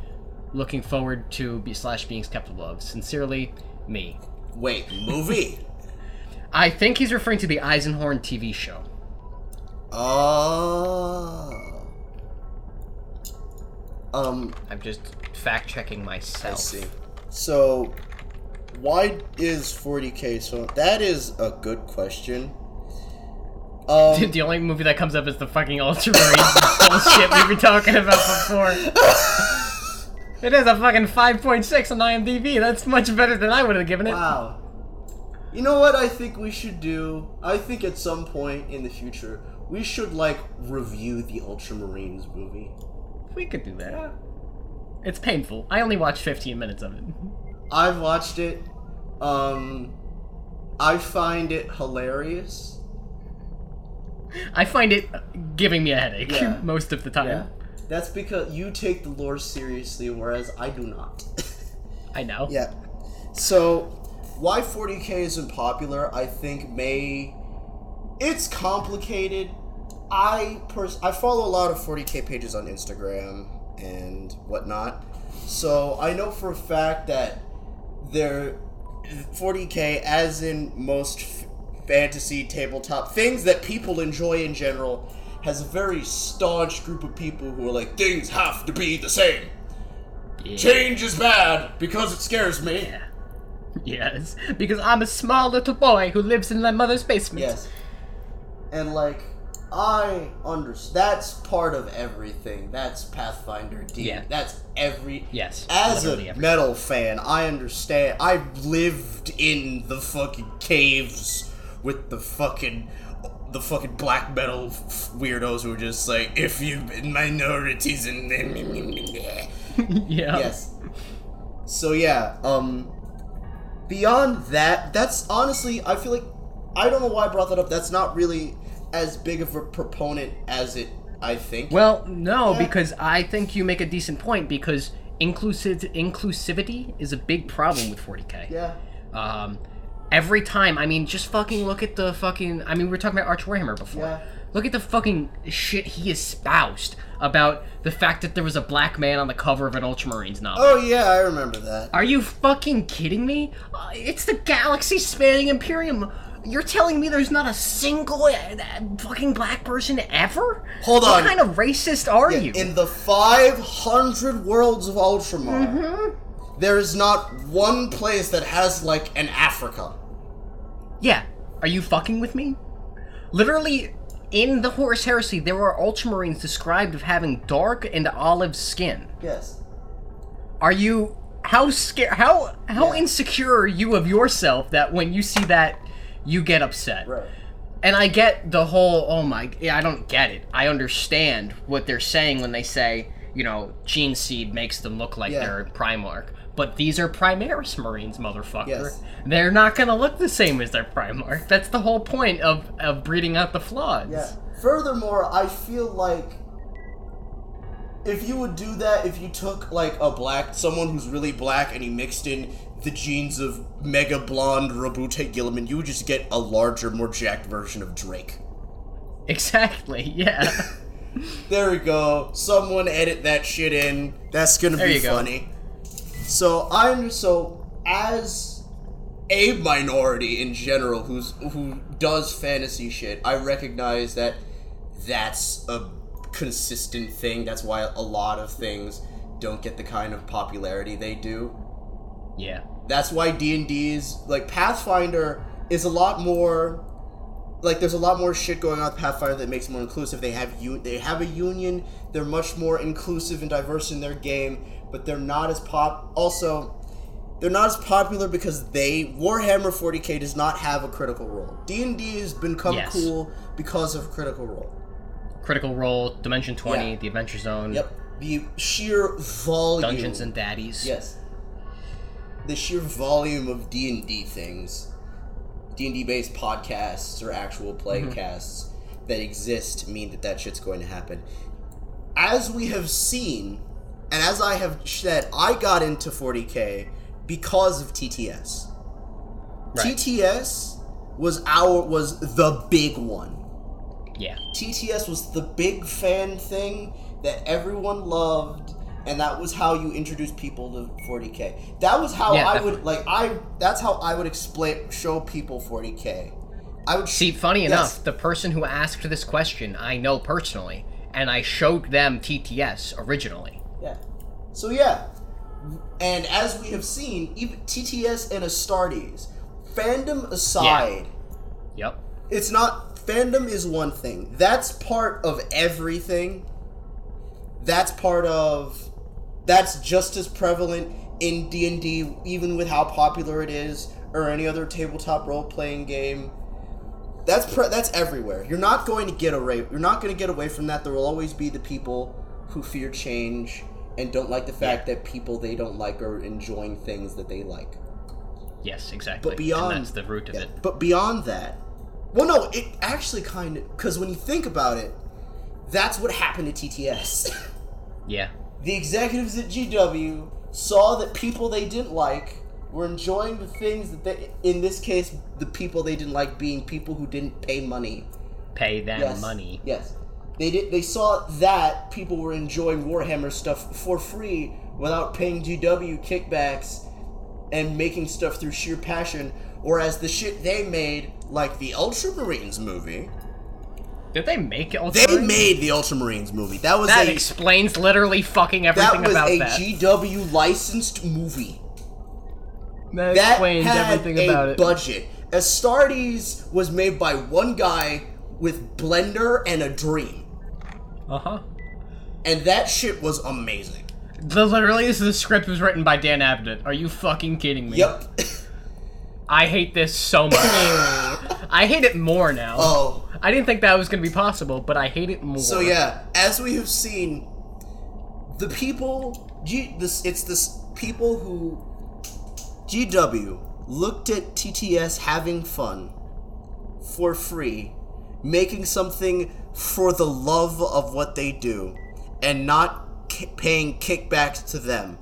looking forward to be slash being skeptical of? Sincerely, me. Wait, movie? I think he's referring to the Eisenhorn TV show. Oh. Um, I'm just fact checking myself. I see. So, why is 40k so? That is a good question. Um, the only movie that comes up is the fucking Ultramarine bullshit we were talking about before. It has a fucking 5.6 on IMDb. That's much better than I would have given it. wow. You know what I think we should do? I think at some point in the future we should like review the Ultramarines movie. We could do that. It's painful. I only watched 15 minutes of it. I've watched it. Um, I find it hilarious. I find it giving me a headache Yeah. most of the time. That's because you take the lore seriously, whereas I do not. I know. Yeah. So, why 40k isn't popular, I think may it's complicated. I pers- I follow a lot of 40k pages on Instagram and whatnot. So, I know for a fact that there 40k as in most f- fantasy tabletop things that people enjoy in general has a very staunch group of people who are like things have to be the same. Yeah. Change is bad because it scares me. Yes, because I'm a small little boy who lives in my mother's basement. Yes. And like I understand that's part of everything. That's Pathfinder D. Yeah. That's every Yes. As a everything. metal fan, I understand. I lived in the fucking caves with the fucking the fucking black metal f- weirdos who were just like, if you've been minorities and yeah. yes. So yeah, um beyond that, that's honestly I feel like I don't know why I brought that up. That's not really as big of a proponent as it I think. Well, no, Yeah. because I think you make a decent point because inclusive inclusivity is a big problem with 40k. yeah. Um, every time, I mean, just fucking look at the fucking. I mean, we were talking about Arch Warhammer before. Yeah. Look at the fucking shit he espoused about the fact that there was a black man on the cover of an Ultramarines novel. Oh yeah, I remember that. Are you fucking kidding me? Uh, it's the galaxy spanning Imperium. You're telling me there's not a single uh, fucking black person ever? Hold what on. What kind of racist are you? In the 500 worlds of Ultramar, Mm-hmm. there is not one place that has like an Africa. Yeah. Are you fucking with me? Literally, in the Horus Heresy, there are Ultramarines described of having dark and olive skin. Yes. Are you how scared? How how Yeah. insecure are you of yourself that when you see that you get upset? Right. And I get the whole oh my yeah I don't get it. I understand what they're saying when they say you know gene seed makes them look like Yeah. they're Primarch. But these are Primaris Marines, motherfucker. Yes. They're not gonna look the same as their Primarch. That's the whole point of, of breeding out the flaws. Yeah. Furthermore, I feel like if you would do that, if you took like a black, someone who's really black, and you mixed in the genes of mega blonde Roboute Guilliman, you would just get a larger, more jacked version of Drake. Exactly, yeah. There we go. Someone edit that shit in. That's gonna There be you go. funny. So I'm so as a minority in general who's who does fantasy shit, I recognize that that's a consistent thing. That's why a lot of things don't get the kind of popularity they do. Yeah. That's why D&D's like Pathfinder is a lot more like there's a lot more shit going on with Pathfinder that makes it more inclusive. They have you they have a union. They're much more inclusive and diverse in their game, but they're not as pop also they're not as popular because they Warhammer 40K does not have a critical role. D&D has become Yes. cool because of critical role. Critical Role, Dimension 20, Yeah. the Adventure Zone, Yep. The sheer volume Dungeons and Daddies. Yes. The sheer volume of D and D things, D and D based podcasts or actual mm-hmm. playcasts that exist mean that that shit's going to happen. As we have seen, and as I have said, I got into 40k because of TTS. Right. TTS was our was the big one. Yeah. TTS was the big fan thing that everyone loved, and that was how you introduce people to 40k. That was how Yeah, I definitely. would like I. That's how I would explain show people 40k. I would See, funny Yes. enough, the person who asked this question I know personally, and I showed them TTS originally. Yeah. So yeah, and as we have seen, even TTS and Astartes, fandom aside, Yep. it's not fandom is one thing. That's part of everything. That's part of that's just as prevalent in D&D even with how popular it is or any other tabletop role-playing game. That's pre- that's everywhere. You're not going to get away you're not going to get away from that. There will always be the people who fear change and don't like the fact that people they don't like are enjoying things that they like. Yes, exactly. But beyond and that's the root of yeah, it. But beyond that, well, no, it actually kind of because when you think about it, that's what happened to TTS. Yeah. The executives at GW saw that people they didn't like were enjoying the things that they, in this case, the people they didn't like being people who didn't pay money. Pay them Yes, money. Yes, they did. They saw that people were enjoying Warhammer stuff for free without paying GW kickbacks and making stuff through sheer passion. Whereas the shit they made, like the Ultramarines movie, Did they make it? they made the Ultramarines movie. That was That a explains literally fucking that everything was about a that. GW licensed movie. that That explains everything a about it. budget. Astartes was made by one guy with Blender and a dream, Uh huh. and that shit was amazing. The literally, this is the script was written by Dan Abnett. Are you fucking kidding me? Yep. I hate this so much. I hate it more now. oh, I didn't think that was gonna be possible, but I hate it more. so yeah, as we have seen, the people, G, this it's this people who GW looked at TTS having fun for free, making something for the love of what they do, and not paying kickbacks to them.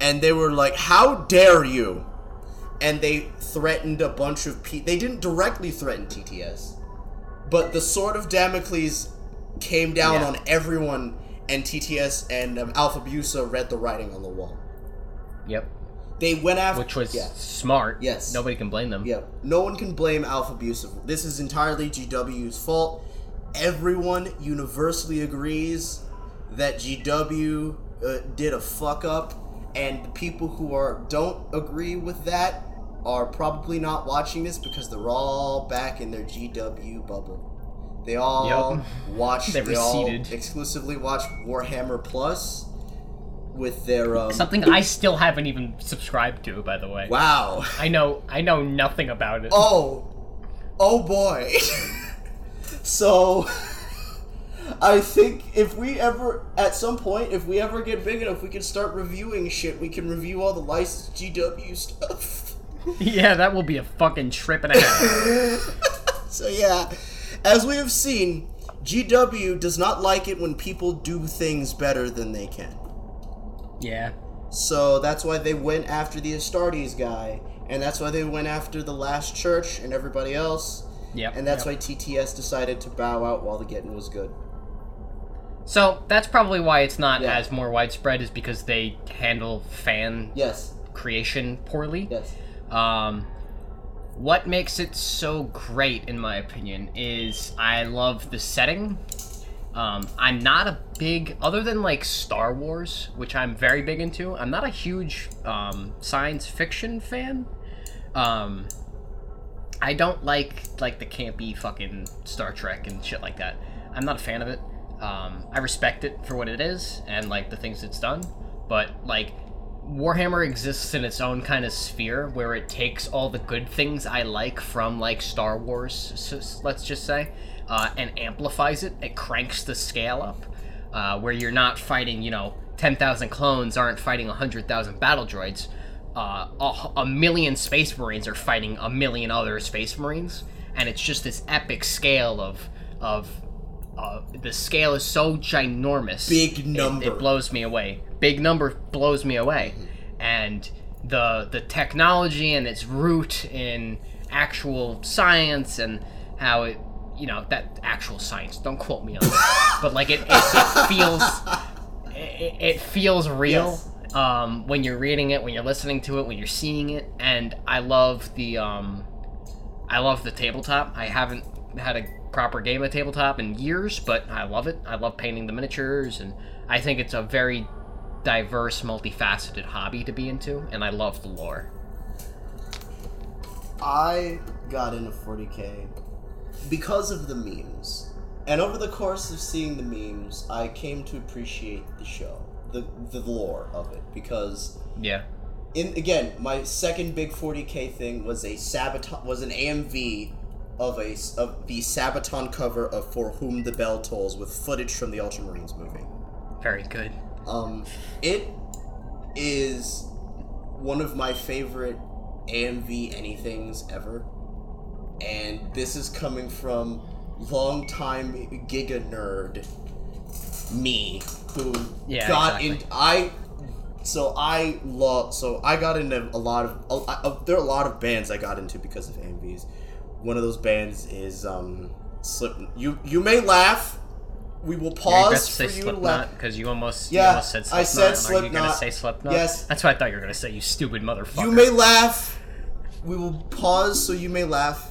And they were like, "How dare you!" And they threatened a bunch of people. They didn't directly threaten TTS, but the sword of Damocles came down Yeah. on everyone, and TTS and um, Alfabusa read the writing on the wall. Yep. They went after, Which was yeah, smart. Yes. Nobody can blame them. yeah. No one can blame Alfabusa. This is entirely GW's fault. Everyone universally agrees that GW uh, did a fuck up, and the people who are don't agree with that are probably not watching this because they're all back in their GW bubble. They all Yep. watch. They they all receded. exclusively watch Warhammer Plus with their um, Something I still haven't even subscribed to, by the way. Wow. I know I know nothing about it. Oh, oh boy. so, I think if we ever, at some point, if we ever get big enough, we can start reviewing shit. We can review all the licensed GW stuff. yeah, that will be a fucking trip and a half. So yeah, as we have seen, GW does not like it when people do things better than they can. yeah. So that's why they went after the Astartes guy, and that's why they went after the Last Church and everybody else. Yep. And that's yep. why TTS decided to bow out while the getting was good. So that's probably why it's not Yeah. as more widespread, is because they handle fan Yes. creation poorly. Yes. Um, what makes it so great, in my opinion, is I love the setting. Um, I'm not a big, other than like Star Wars, which I'm very big into. I'm not a huge um, science fiction fan. Um, I don't like like the campy fucking Star Trek and shit like that. I'm not a fan of it. Um, I respect it for what it is and like the things it's done, but like Warhammer exists in its own kind of sphere where it takes all the good things I like from like Star Wars, let's just say, uh, and amplifies it. It cranks the scale up, uh, where you're not fighting, you know, ten thousand clones aren't fighting hundred thousand battle droids. Uh, a, a million space marines are fighting a million other space marines, and it's just this epic scale of of uh, the scale is so ginormous. Big number. It, blows me away. Big number blows me away, and the the technology and its root in actual science and how it you know that actual science. Don't quote me on that, but like it, it, it feels it, it feels real Yes. um, when you're reading it, when you're listening to it, when you're seeing it, and I love the um, I love the tabletop. I haven't had a proper game of tabletop in years, but I love it. I love painting the miniatures, and I think it's a very diverse, multifaceted hobby to be into, and I love the lore. I got into 40k because of the memes. And over the course of seeing the memes, I came to appreciate the show, the the lore of it because Yeah. in again, my second big 40k thing was a sabotage was an AMV of a of the Sabaton cover of For Whom the Bell Tolls with footage from the Ultramarines movie. Very good. Um, it is one of my favorite AMV anythings ever, and this is coming from longtime Giga nerd me who Yeah, got exactly. in. I so I love so I got into a lot of a, a, there are a lot of bands I got into because of AMVs. One of those bands is um Slip. You you may laugh. We will pause to for you to laugh. Slipknot because you almost you Yeah, almost said Slipknot. I said and Are you gonna Slipknot. say Slipknot? Yes. That's what I thought you were gonna say. You stupid motherfucker. You may laugh. We will pause so you may laugh.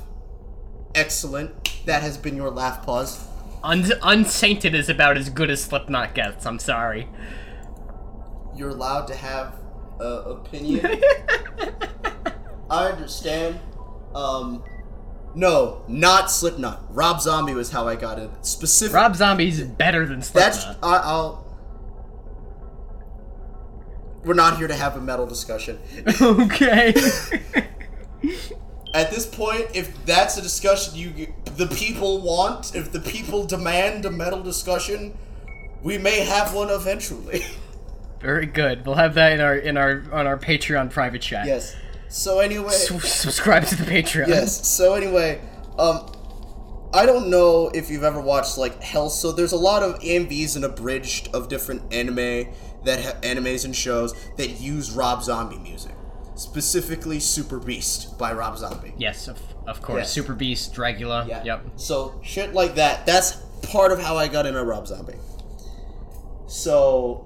Excellent. That has been your laugh pause. Un- Unsainted is about as good as Slipknot gets. I'm sorry. You're allowed to have a opinion. I understand. Um, no, not Slipknot. Rob Zombie was how I got it. Specific. Rob Zombie's better than That's Slipknot. I, I'll. We're not here to have a metal discussion. okay. At this point, if that's a discussion you the people want, if the people demand a metal discussion, we may have one eventually. Very good. We'll have that in our in our on our Patreon private chat. yes. So anyway, S- subscribe to the Patreon. yes. So anyway, um, I don't know if you've ever watched like Hell. So there's a lot of AMVs and abridged of different anime that ha- animes and shows that use Rob Zombie music, specifically Super Beast by Rob Zombie. Yes, of, of course. Yes. Super Beast, Dragula. Yeah. Yep. So shit like that. That's part of how I got into Rob Zombie. So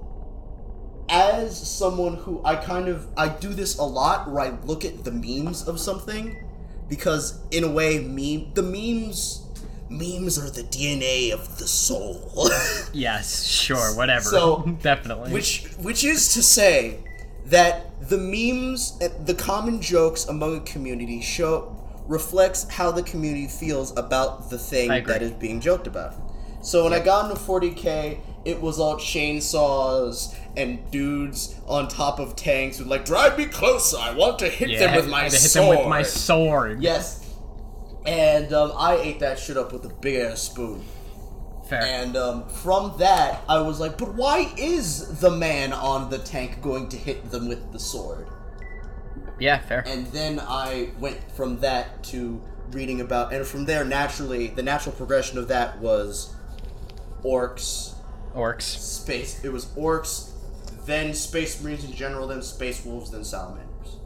as someone who I kind of I do this a lot where I look at the memes of something because in a way meme the memes memes are the DNA of the soul. Yes, sure, whatever. So, definitely. Which which is to say that the memes, the common jokes among a community show reflects how the community feels about the thing that is being joked about. So when I got into 40k, it was all chainsaws and dudes on top of tanks with like, "Drive me closer! I want to hit yeah, them with I my had to hit sword." them with my sword. Yes. And um, I ate that shit up with a big ass spoon. Fair. And um, from that, I was like, but why is the man on the tank going to hit them with the sword? yeah, fair. And then I went from that to reading about, and from there, naturally, the natural progression of that was orcs, Orcs. space. It was orcs, then space marines in general, then space wolves, then salamanders.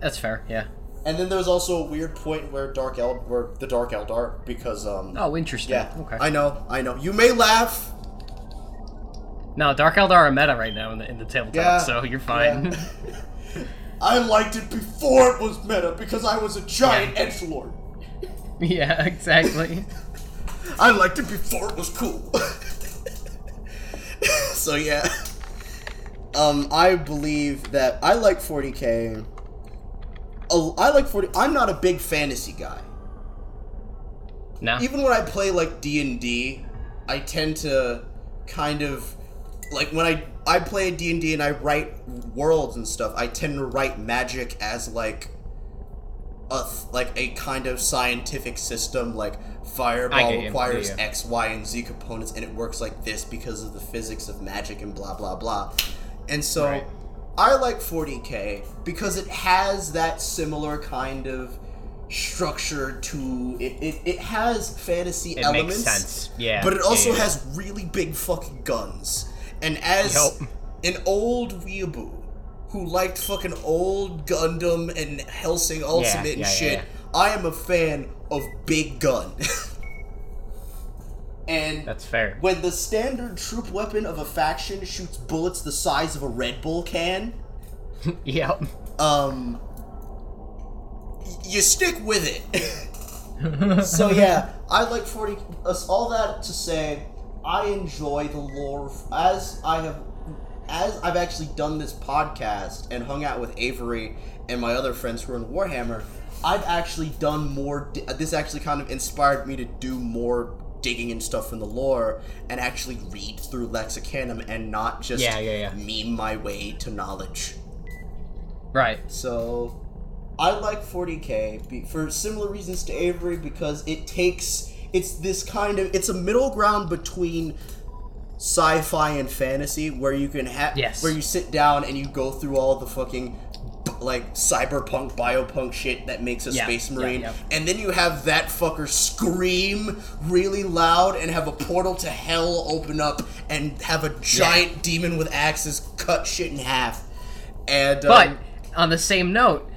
That's fair. Yeah. And then there was also a weird point where Dark Eld, where the Dark Eldar, because um, Oh, interesting. yeah, Okay. I know, I know. You may laugh, no, Dark Eldar are meta right now in the in the tabletop, Yeah, so you're fine. yeah. I liked it before it was meta because I was a giant Yeah. edge lord. Yeah, exactly. I liked it before it was cool. so yeah. Um, I believe that I like 40k. Oh, I like 40. I'm not a big fantasy guy. No. Even when I play like D and D, I tend to kind of like when I I play D and D and I write worlds and stuff. I tend to write magic as like a th- like a kind of scientific system. Like fireball requires Yeah, yeah. X, Y, and Z components, and it works like this because of the physics of magic and blah blah blah. And so Right. I like 40k because it has that similar kind of structure to it. It, it has fantasy It elements, makes sense. Yeah. but it also yeah, has really big fucking guns. And as an old weeaboo who liked fucking old Gundam and Hellsing Ultimate and yeah, shit, yeah. I am a fan of big gun. And That's fair. when the standard troop weapon of a faction shoots bullets the size of a Red Bull can, yep. um, you stick with it. so yeah, I like 40. us- All that to say, I enjoy the lore as I have, as I've actually done this podcast and hung out with Avery and my other friends who are in Warhammer. I've actually done more. di- This actually kind of inspired me to do more digging and stuff in the lore and actually read through Lexicanum and not just Yeah, yeah, yeah. meme my way to knowledge. Right. So I like 40k be- for similar reasons to Avery because it takes it's this kind of it's a middle ground between sci-fi and fantasy where you can have Yes. where you sit down and you go through all the fucking like cyberpunk biopunk shit that makes a Yeah, space marine yeah. and then you have that fucker scream really loud and have a portal to hell open up and have a giant demon with axes cut shit in half and But um, on the same note,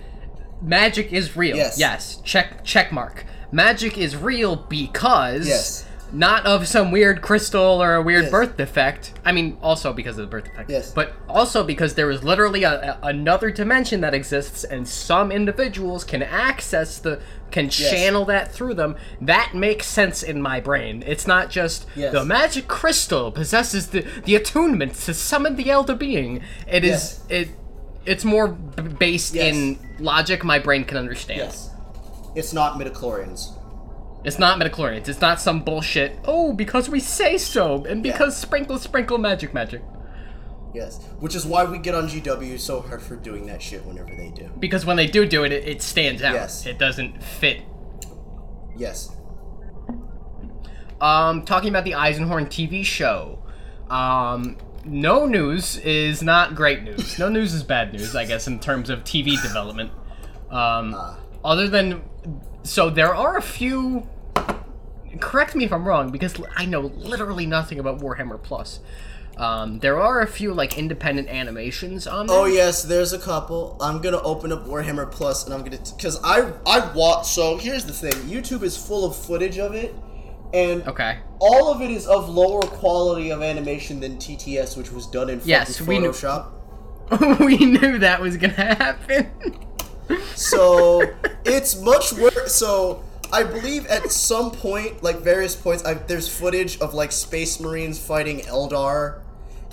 magic is real. Yes. Yes. Check check mark. Magic is real because Yes. Not of some weird crystal or a weird Yes. birth defect. I mean, also because of the birth defect. Yes. But also because there is literally a, a- another dimension that exists, and some individuals can access the can channel that through them. That makes sense in my brain. It's not just Yes. the magic crystal possesses the the attunement to summon the elder being. It is Yes. it. It's more b- based Yes. in logic my brain can understand. Yes. It's not midichlorians. It's not midichlorians. It's not some bullshit. Oh, because we say so, and because sprinkle, sprinkle, magic, magic. Yes. Which is why we get on GW so hard for doing that shit whenever they do. Because when they do do it, it, it stands out. Yes. It doesn't fit. Yes. Um, talking about the Eisenhorn TV show. Um, no news is not great news. No news is bad news, I guess, in terms of TV development. Um, Ah. other than, so there are a few. Correct me if I'm wrong, because I know literally nothing about Warhammer Plus. Um, there are a few like independent animations on there. Oh yes, there's a couple. I'm gonna open up Warhammer Plus and I'm gonna because I I watch. So here's the thing: YouTube is full of footage of it, and Okay. all of it is of lower quality of animation than TTS, which was done in Yes, we knew- we knew that was gonna happen. So it's much worse. So I believe at some point, like various points, I, there's footage of like Space Marines fighting Eldar,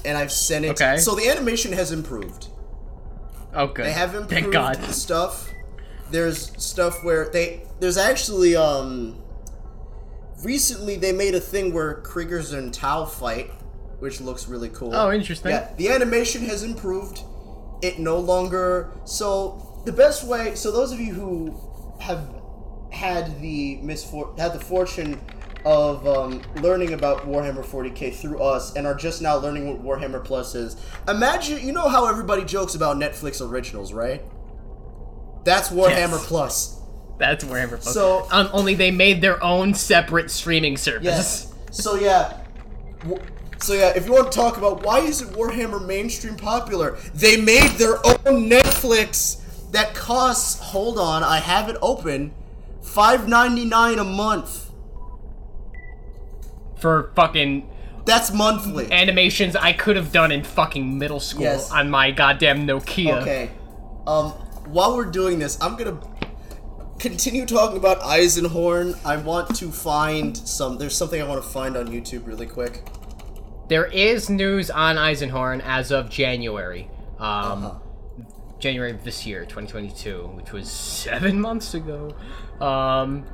and I've sent it. Okay. So the animation has improved. oh, good. They have improved Thank God. stuff. There's stuff where they there's actually um recently they made a thing where Kriegers and Tau fight, which looks really cool. Oh, interesting. Yeah, the animation has improved. It no longer so the best way. So those of you who have had the misfor had the fortune of um, learning about Warhammer 40k through us and are just now learning what Warhammer Plus is. Imagine you know how everybody jokes about Netflix originals, right? That's Warhammer Yes. Plus. That's Warhammer Plus. So- um, only they made their own separate streaming service. Yes. So yeah. So yeah, if you want to talk about why isn't Warhammer mainstream popular, they made their own Netflix that costs. Hold on, I have it open. Five ninety nine a month. For fucking That's monthly. animations I could have done in fucking middle school Yes. on my goddamn Nokia. Okay. Um, while we're doing this, I'm gonna continue talking about Eisenhorn. I want to find some. There's something I want to find on YouTube really quick. There is news on Eisenhorn as of January. Um, Uh-huh. January of this year, 2022, which was seven months ago. Um,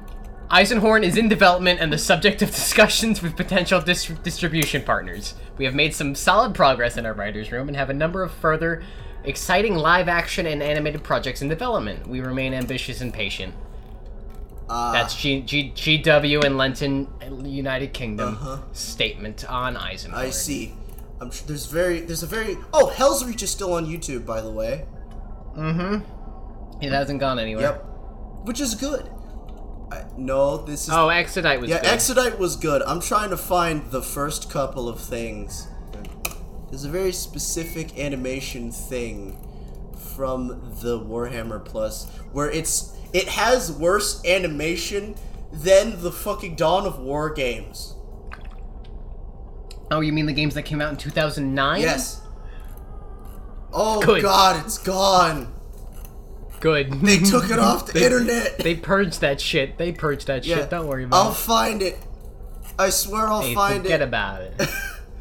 Eisenhorn is in development and the subject of discussions with potential dis- distribution partners. We have made some solid progress in our writer's room and have a number of further exciting live action and animated projects in development. We remain ambitious and patient. Uh, That's G- G- GW and Lenton United Kingdom Uh-huh. statement on Eisenhorn. I see. I'm sure there's very there's a very oh Hell's Reach is still on YouTube by the way. Mm-hmm. It hasn't gone anywhere. Yep, which is good. I, no, this is Oh, Exodite was yeah. good. Exodite was good. I'm trying to find the first couple of things. There's a very specific animation thing from the Warhammer Plus where it's it has worse animation than the fucking Dawn of War games. Oh, you mean the games that came out in 2009? Yes. Oh Good. god, it's gone. Good. They took it off the They- internet. They purged that shit. They purged that Yeah. shit. Don't worry about it. I'll find it. I swear I'll Hey, find forget it. Forget about it.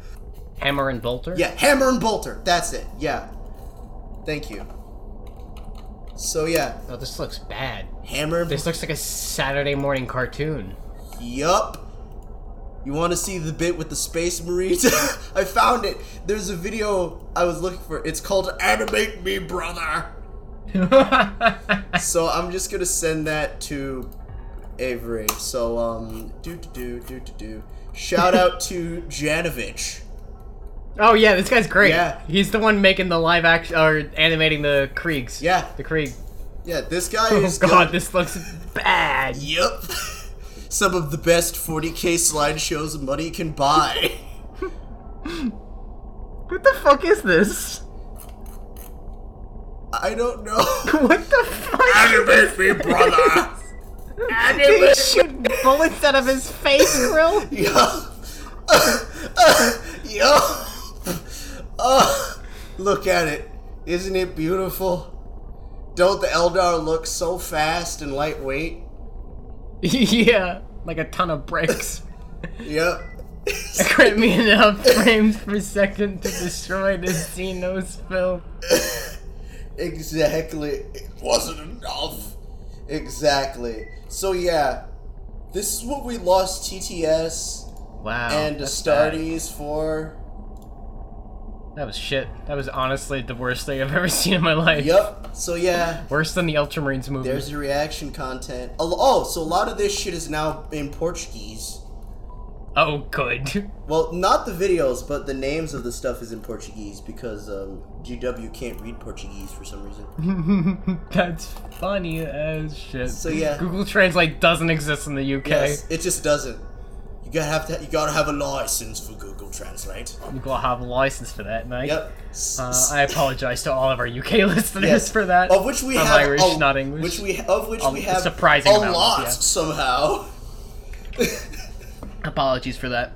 Hammer and Bolter? Yeah, Hammer and Bolter. That's it. Yeah. Thank you. So yeah, Oh, this looks bad. Hammer. This looks like a Saturday morning cartoon. Yup. You want to see the bit with the Space Marines? I found it. There's a video I was looking for. It's called "Animate Me, Brother." So I'm just gonna send that to Avery. So um, do do do do do do. Shout out to Janovich. oh yeah, this guy's great. Yeah. He's the one making the live action or animating the Kriegs. Yeah, The Krieg. yeah. This guy Oh is god, good. this looks bad. Yup. Some of the best 40k slideshows money can buy. What the fuck is this? I don't know. What the fuck? Animate me, brother. Did he shoot bullets out of his face, Grill? Yo. Yo. Oh, look at it. Isn't it beautiful? Don't the Eldar look so fast and lightweight? yeah, like a ton of bricks. Yep. Grant me enough frames per second to destroy this Xenos film. Exactly. It wasn't enough. Exactly. So yeah, this is what we lost TTS Wow. and bad. Astartes for. That was shit. That was honestly the worst thing I've ever seen in my life. Yep. So yeah, Worse than the Ultramarines movie. there's the reaction content. Oh, so a lot of this shit is now in Portuguese. Oh, good. Well, not the videos, but the names of the stuff is in Portuguese because um, GW can't read Portuguese for some reason. That's funny as shit. So, yeah. Google Translate doesn't exist in the UK. Yes, it just doesn't. You gotta have to. You gotta have a license for Google Translate. You gotta have a license for that, mate. Yep. Uh, I apologize to all of our UK listeners yes. for that. Of which we I'm have Irish, a, not English. Which we of which A we have surprising a amount, lot yeah. somehow. Apologies for that.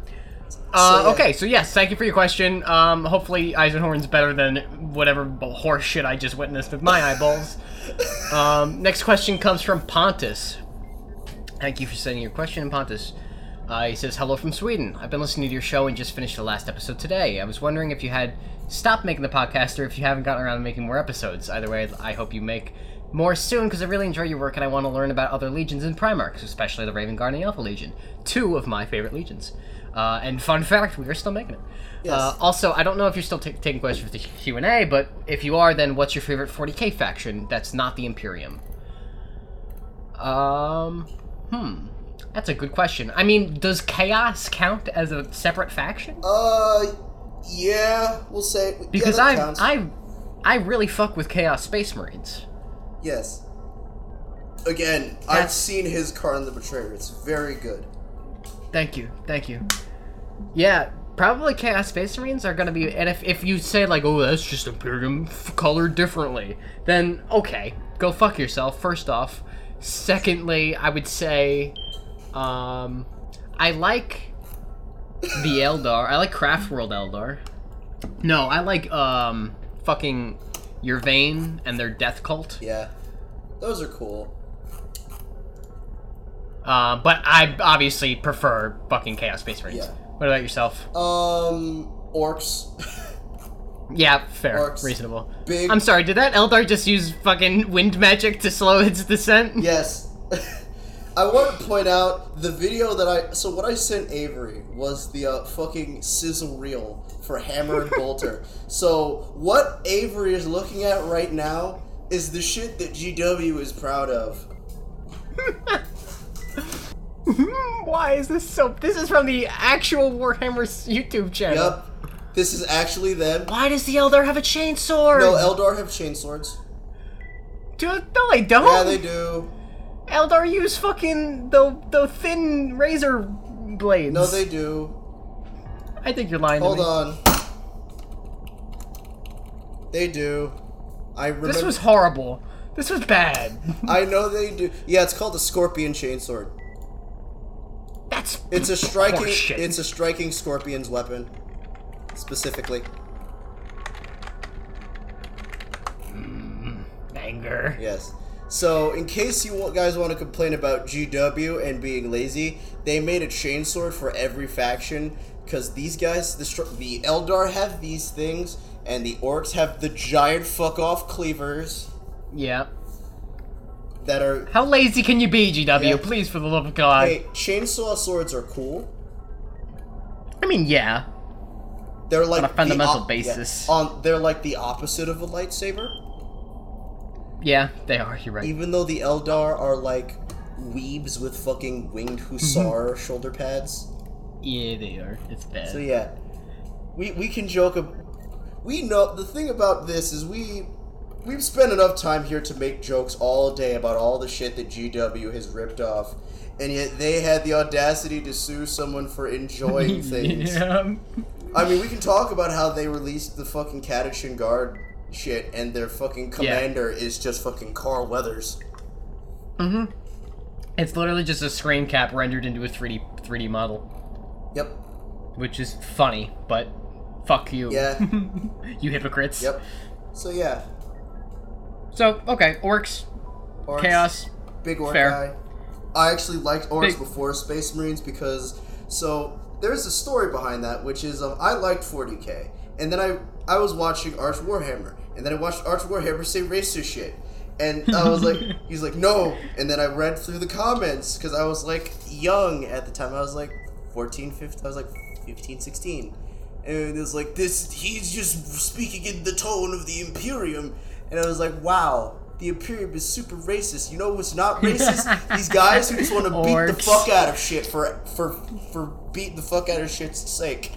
Uh, yeah. Okay, so yes, thank you for your question. Um, hopefully Eisenhorn's better than whatever horse shit I just witnessed with my eyeballs. um, next question comes from Pontus. Thank you for sending your question, Pontus. Uh, he says, Hello from Sweden. I've been listening to your show and just finished the last episode today. I was wondering if you had stopped making the podcast or if you haven't gotten around to making more episodes. Either way, I hope you make more soon because I really enjoy your work and I want to learn about other legions in Primarchs, especially the Raven Guard and the Alpha Legion. Two of my favorite legions. Uh, and fun fact, we are still making it. Yes. Uh, also, I don't know if you're still ta- taking questions for the Q&A, but if you are, then what's your favorite 40k faction that's not the Imperium? Um, hmm. That's a good question. I mean, does Chaos count as a separate faction? uh, yeah, we'll say Because yeah, I, counts. I, I really fuck with Chaos Space Marines. yes. Again, I've seen his Kharn the Betrayer. It's very good. Thank you, thank you. Yeah, probably Chaos Space Marines are gonna be. And if if you say like, oh, that's just Imperium f- colored differently, then okay, go fuck yourself. First off, secondly, I would say, um, I like the Eldar. I like Craft World Eldar. No, I like um, fucking Yvraine and their Death Cult. Yeah, those are cool. Uh, but I obviously prefer fucking Chaos Space Marines. Yeah. What about yourself? Um, orcs. Yeah, fair, Orcs. reasonable. Big. I'm sorry, did that Eldar just use fucking wind magic to slow its descent? Yes. I want to point out the video that I. So, what I sent Avery was the uh, fucking sizzle reel for Hammer and Bolter. So, what Avery is looking at right now is the shit that GW is proud of. Why is this so? This is from the actual Warhammer's YouTube channel. Yep. This is actually them. Why does the Eldar have a chainsword? No, Eldar have chainswords. Do, no, they don't. Yeah, they do. Eldar use fucking the the thin razor blades. No, they do. I think you're lying Hold to me. on. They do. I remember. This was horrible. This was bad. I know they do. Yeah, it's called the Scorpion Chainsword. That's It's a striking. Horseshit. It's a striking scorpion's weapon, specifically. Hmm. anger. Yes. So, in case you guys want to complain about GW and being lazy, they made a chainsword for every faction because these guys, the the Eldar have these things, and the Orcs have the giant fuck off cleavers Yeah. that are. How lazy can you be, GW? Yeah. Please, for the love of God. Hey, chainsaw swords are cool. I mean, yeah. They're like on a the fundamental op- basis. Yeah, on they're like the opposite of a lightsaber. Yeah, they are. You're right. Even though the Eldar are like weebs with fucking winged Mm-hmm. hussar shoulder pads. Yeah, they are. It's bad. So yeah, we we can joke. Ab- we know the thing about this is we we've spent enough time here to make jokes all day about all the shit that GW has ripped off, and yet they had the audacity to sue someone for enjoying things. yeah. I mean, we can talk about how they released the fucking Catachan Guard shit, and their fucking commander is just fucking Carl Weathers. Mm-hmm. It's literally just a screen cap rendered into a 3D 3D model, Yep. which is funny, but fuck you. Yeah. you hypocrites. Yep. So yeah. So okay, orcs, Orcs, chaos. Big orc Fair. guy. I actually liked orcs Big- before Space Marines because so there's a story behind that, which is um, I liked 40k, and then I I was watching Arch Warhammer, and then I watched Arch Warhammer say racist shit, and I was like, he's like no, and then I read through the comments because I was like young at the time, I was like 14, 15, I was like 15, 16. And it was like this. He's just speaking in the tone of the Imperium, and I was like, "Wow, the Imperium is super racist." You know what's not racist? These guys who just want to beat the fuck out of shit for for for beat the fuck out of shit's sake.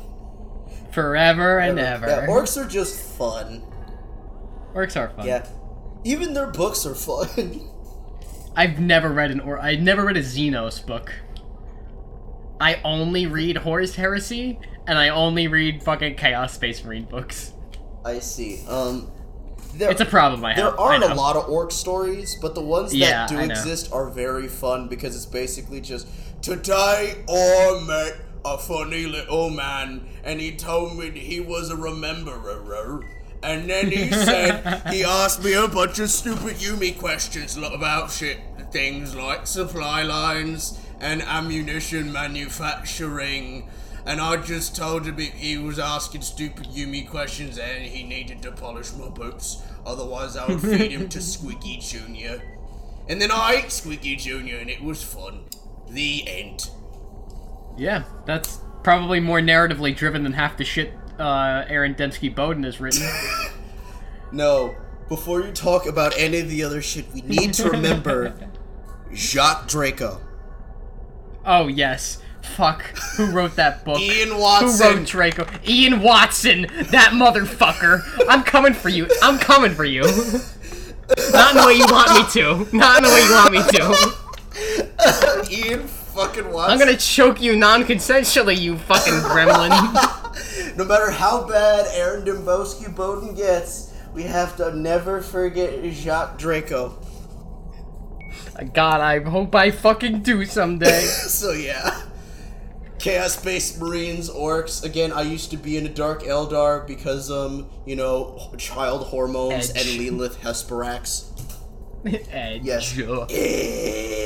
Forever and ever. Yeah, orcs are just fun. Orcs are fun. Yeah, even their books are fun. I've never read an or I never read a Xenos book. I only read Horus Heresy, and I only read fucking Chaos Space Marine books. I see. Um, there, It's a problem I have. There aren't a lot of orc stories, but the ones that Yeah, do exist are very fun because it's basically just today or met a funny little man and he told me he was a rememberer. And then he said he asked me a bunch of stupid humie questions about shit things like supply lines and ammunition manufacturing. And I just told him he- he was asking stupid humie questions and he needed to polish my boots. Otherwise, I would feed him to Squeaky Jr. And then I ate Squeaky Jr. and it was fun. The end. Yeah, that's probably more narratively driven than half the shit uh, Aaron Dembski Bowden has written. No, before you talk about any of the other shit, we need to remember Jaq Draco. oh yes, fuck. Who wrote that book? Ian Watson. Who wrote Draco? Ian Watson, that motherfucker. I'm coming for you. I'm coming for you. Not in the way you want me to. Not in the way you want me to. Ian fucking Watson. I'm gonna choke you non-consensually, you fucking gremlin. No matter how bad Aaron Dembski Bowden gets, we have to never forget Jaq Draco. God, I hope I fucking do someday. so yeah. Chaos Space Marines, Orcs. Again, I used to be in a Dark Eldar because, um, you know, child hormones Edge. and Lelith Hesperax. Edge. Yes. Edge.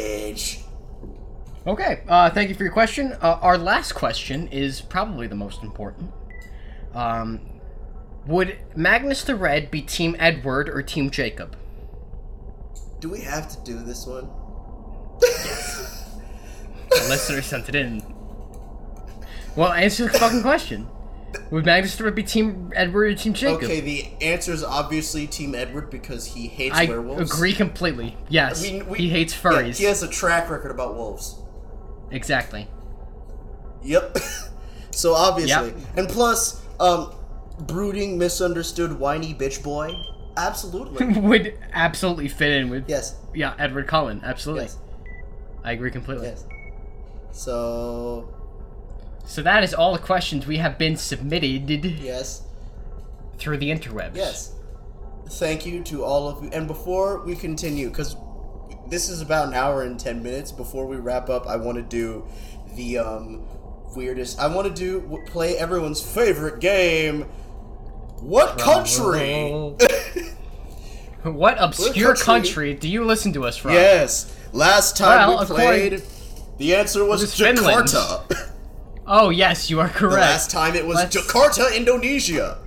Okay, uh, thank you for your question. Uh, our last question is probably the most important. Um, would Magnus the Red be Team Edward or Team Jacob? Do we have to do this one? Yes. The listener sent it in. Well, answer the fucking question. Would Magnus the Red be Team Edward or Team Jacob? Okay, the answer is obviously Team Edward because he hates I werewolves. agree completely. Yes, We- we- he hates Yeah, furries. he has a track record about wolves. Exactly. Yep. so obviously, Yep. and plus, um, brooding, misunderstood, whiny bitch boy. Absolutely. Would absolutely fit in with yes. yeah Edward Cullen. Absolutely. Yes. I agree completely. Yes. So So that is all the questions we have been submitted yes. through the interwebs. Yes. Thank you to all of you. And before we continue, because this is about an hour and 10 minutes, before we wrap up, I want to do the um, weirdest. I want to do play everyone's favorite game. What country? What obscure country? country do you listen to us from? yes. Last time Well, we played, the answer was was Finland. Jakarta. Oh yes, you are correct. The last time it was Let's- Jakarta, Indonesia.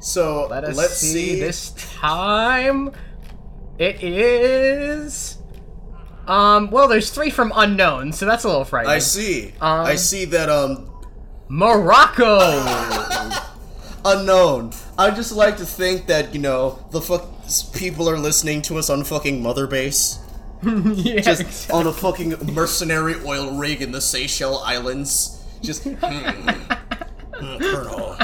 So Let us let's see. see. This time, it is. Um. Well, there's three from unknown, so that's a little frightening. I see. Um, I see that um Morocco. unknown. I just like to think that you know the fuck people are listening to us on fucking Mother Base, yeah. just on a fucking mercenary oil rig in the Seychelles Islands. Just hmm, hmm, Colonel.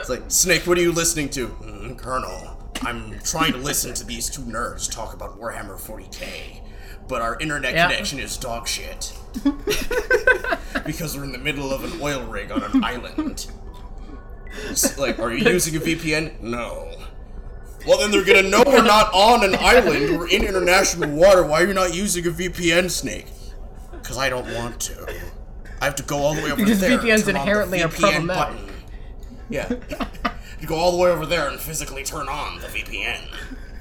It's like Snake. What are you listening to, "Hmm, Colonel? I'm trying to listen to these two nerds talk about Warhammer 40k, but our internet Yeah. connection is dog shit. because we're in the middle of an oil rig on an island. It's like, are you using a VPN? No. Well, then they're gonna know we're not on an island. We're in international water. Why are you not using a VPN, Snake? Because I don't want to. I have to go all the way over Because there. VPNs on the inherently are VPN problematic. button. Yeah. You go all the way over there and physically turn on the VPN.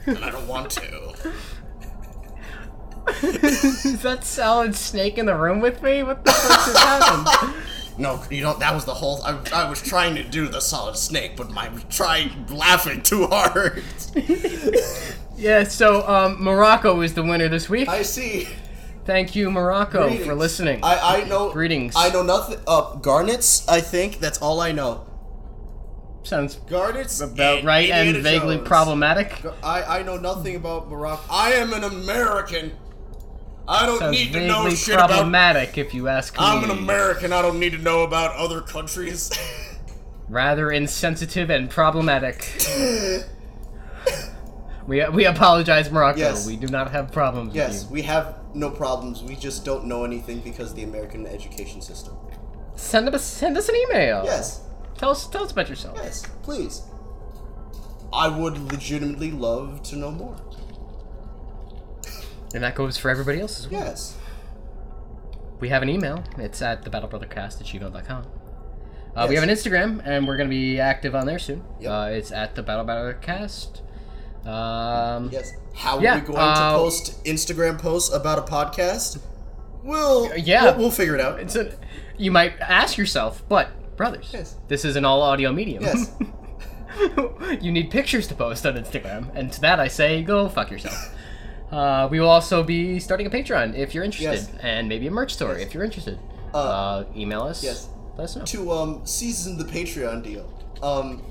And I don't want to. is that solid snake in the room with me? What the fuck just happened? No, you know that was the whole. I, I was trying to do the solid snake, but my trying laughing too hard. Yeah. So, um, Morocco is the winner this week. I see. Thank you, Morocco, Greetings. for listening. I I know. Greetings. I know nothing. Uh, garnets. I think that's all I know. Sounds Garnets about and right and vaguely Jones. problematic. I I know nothing about Morocco. I am an American. I don't Sounds need to know vaguely shit about. problematic, if you ask me. I'm an American. I don't need to know about other countries. Rather insensitive and problematic. we we apologize, Morocco. Yes. We do not have problems yes, with we have no problems. We just don't know anything because of the American education system. Send us send us an email. Yes. Tell us tell us about yourself. Yes, please. I would legitimately love to know more. And that goes for everybody else as well. Yes. We have an email. It's at thebattlebrothercast at gmail.com. Uh, We have an Instagram, and we're going to be active on there soon. Yep. Uh, it's at the Battle Brothercast. Um, Yes. How Yeah, are we going uh, to post Instagram posts about a podcast? We'll Yeah. we'll, we'll figure it out. It's a, you might ask yourself, but brothers, Yes. this is an all audio medium. Yes. you need pictures to post on Instagram, and to that I say, go fuck yourself. Uh, we will also be starting a Patreon if you're interested, Yes. and maybe a merch store if you're interested. Uh, email us. yes. Let us know. to um season the Patreon deal. Um,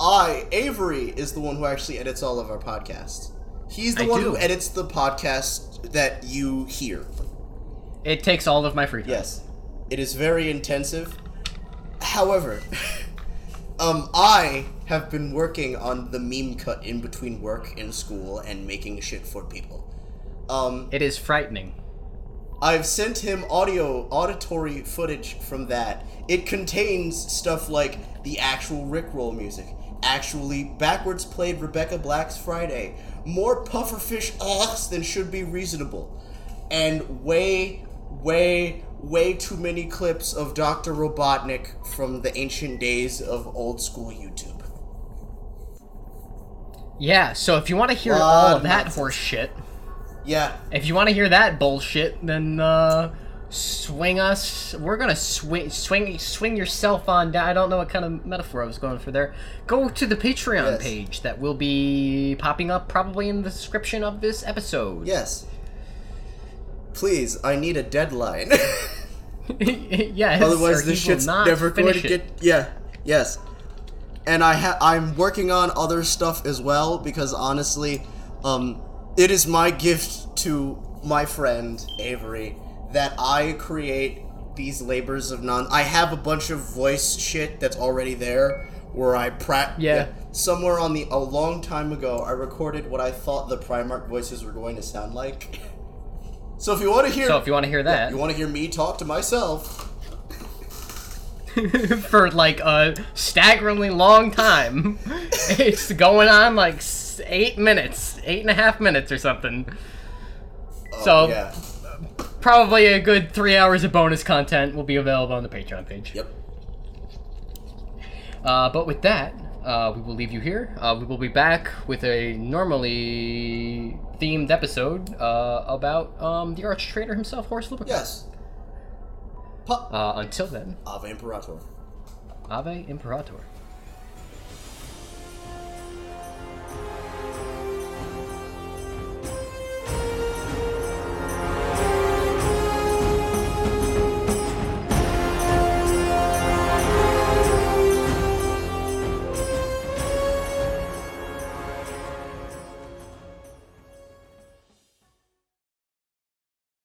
I Avery is the one who actually edits all of our podcasts. He's the I one do. who edits the podcast that you hear. It takes all of my free time. Yes, it is very intensive. However, um, I have been working on the meme cut in between work and school and making shit for people. Um, It is frightening. I've sent him audio, auditory footage from that. It contains stuff like the actual Rickroll music, actually backwards played Rebecca Black's Friday, more pufferfish uhs than should be reasonable, and way, way, way too many clips of Dr. Robotnik from the ancient days of old school YouTube. Yeah, so if you want to hear Lot all of that horse shit, Yeah, if you want to hear that bullshit, then uh, swing us. We're gonna swing, swing, swing yourself on down. I don't know what kind of metaphor I was going for there. Go to the Patreon Yes. page that will be popping up probably in the description of this episode. yes. Please, I need a deadline. yes. Otherwise, he this shit's not never going to get. it. Yeah. Yes. And I ha- I'm working on other stuff as well because honestly, um, it is my gift to my friend Avery that I create these labors of non. I have a bunch of voice shit that's already there where I pra- Yeah. Somewhere on the a long time ago, I recorded what I thought the Primarch voices were going to sound like. So if you want to hear, So if you want to hear that, you want to hear me talk to myself, for like a staggeringly long time. it's going on like eight minutes, eight and a half minutes or something. so yeah. probably a good three hours of bonus content will be available on the Patreon page. Yep. Uh, but with that, uh, we will leave you here. Uh, we will be back with a normally themed episode uh, about um, the arch traitor himself, Horus Lupercal. Yes. Pa- Uh, until then, Ave Imperator. Ave Imperator.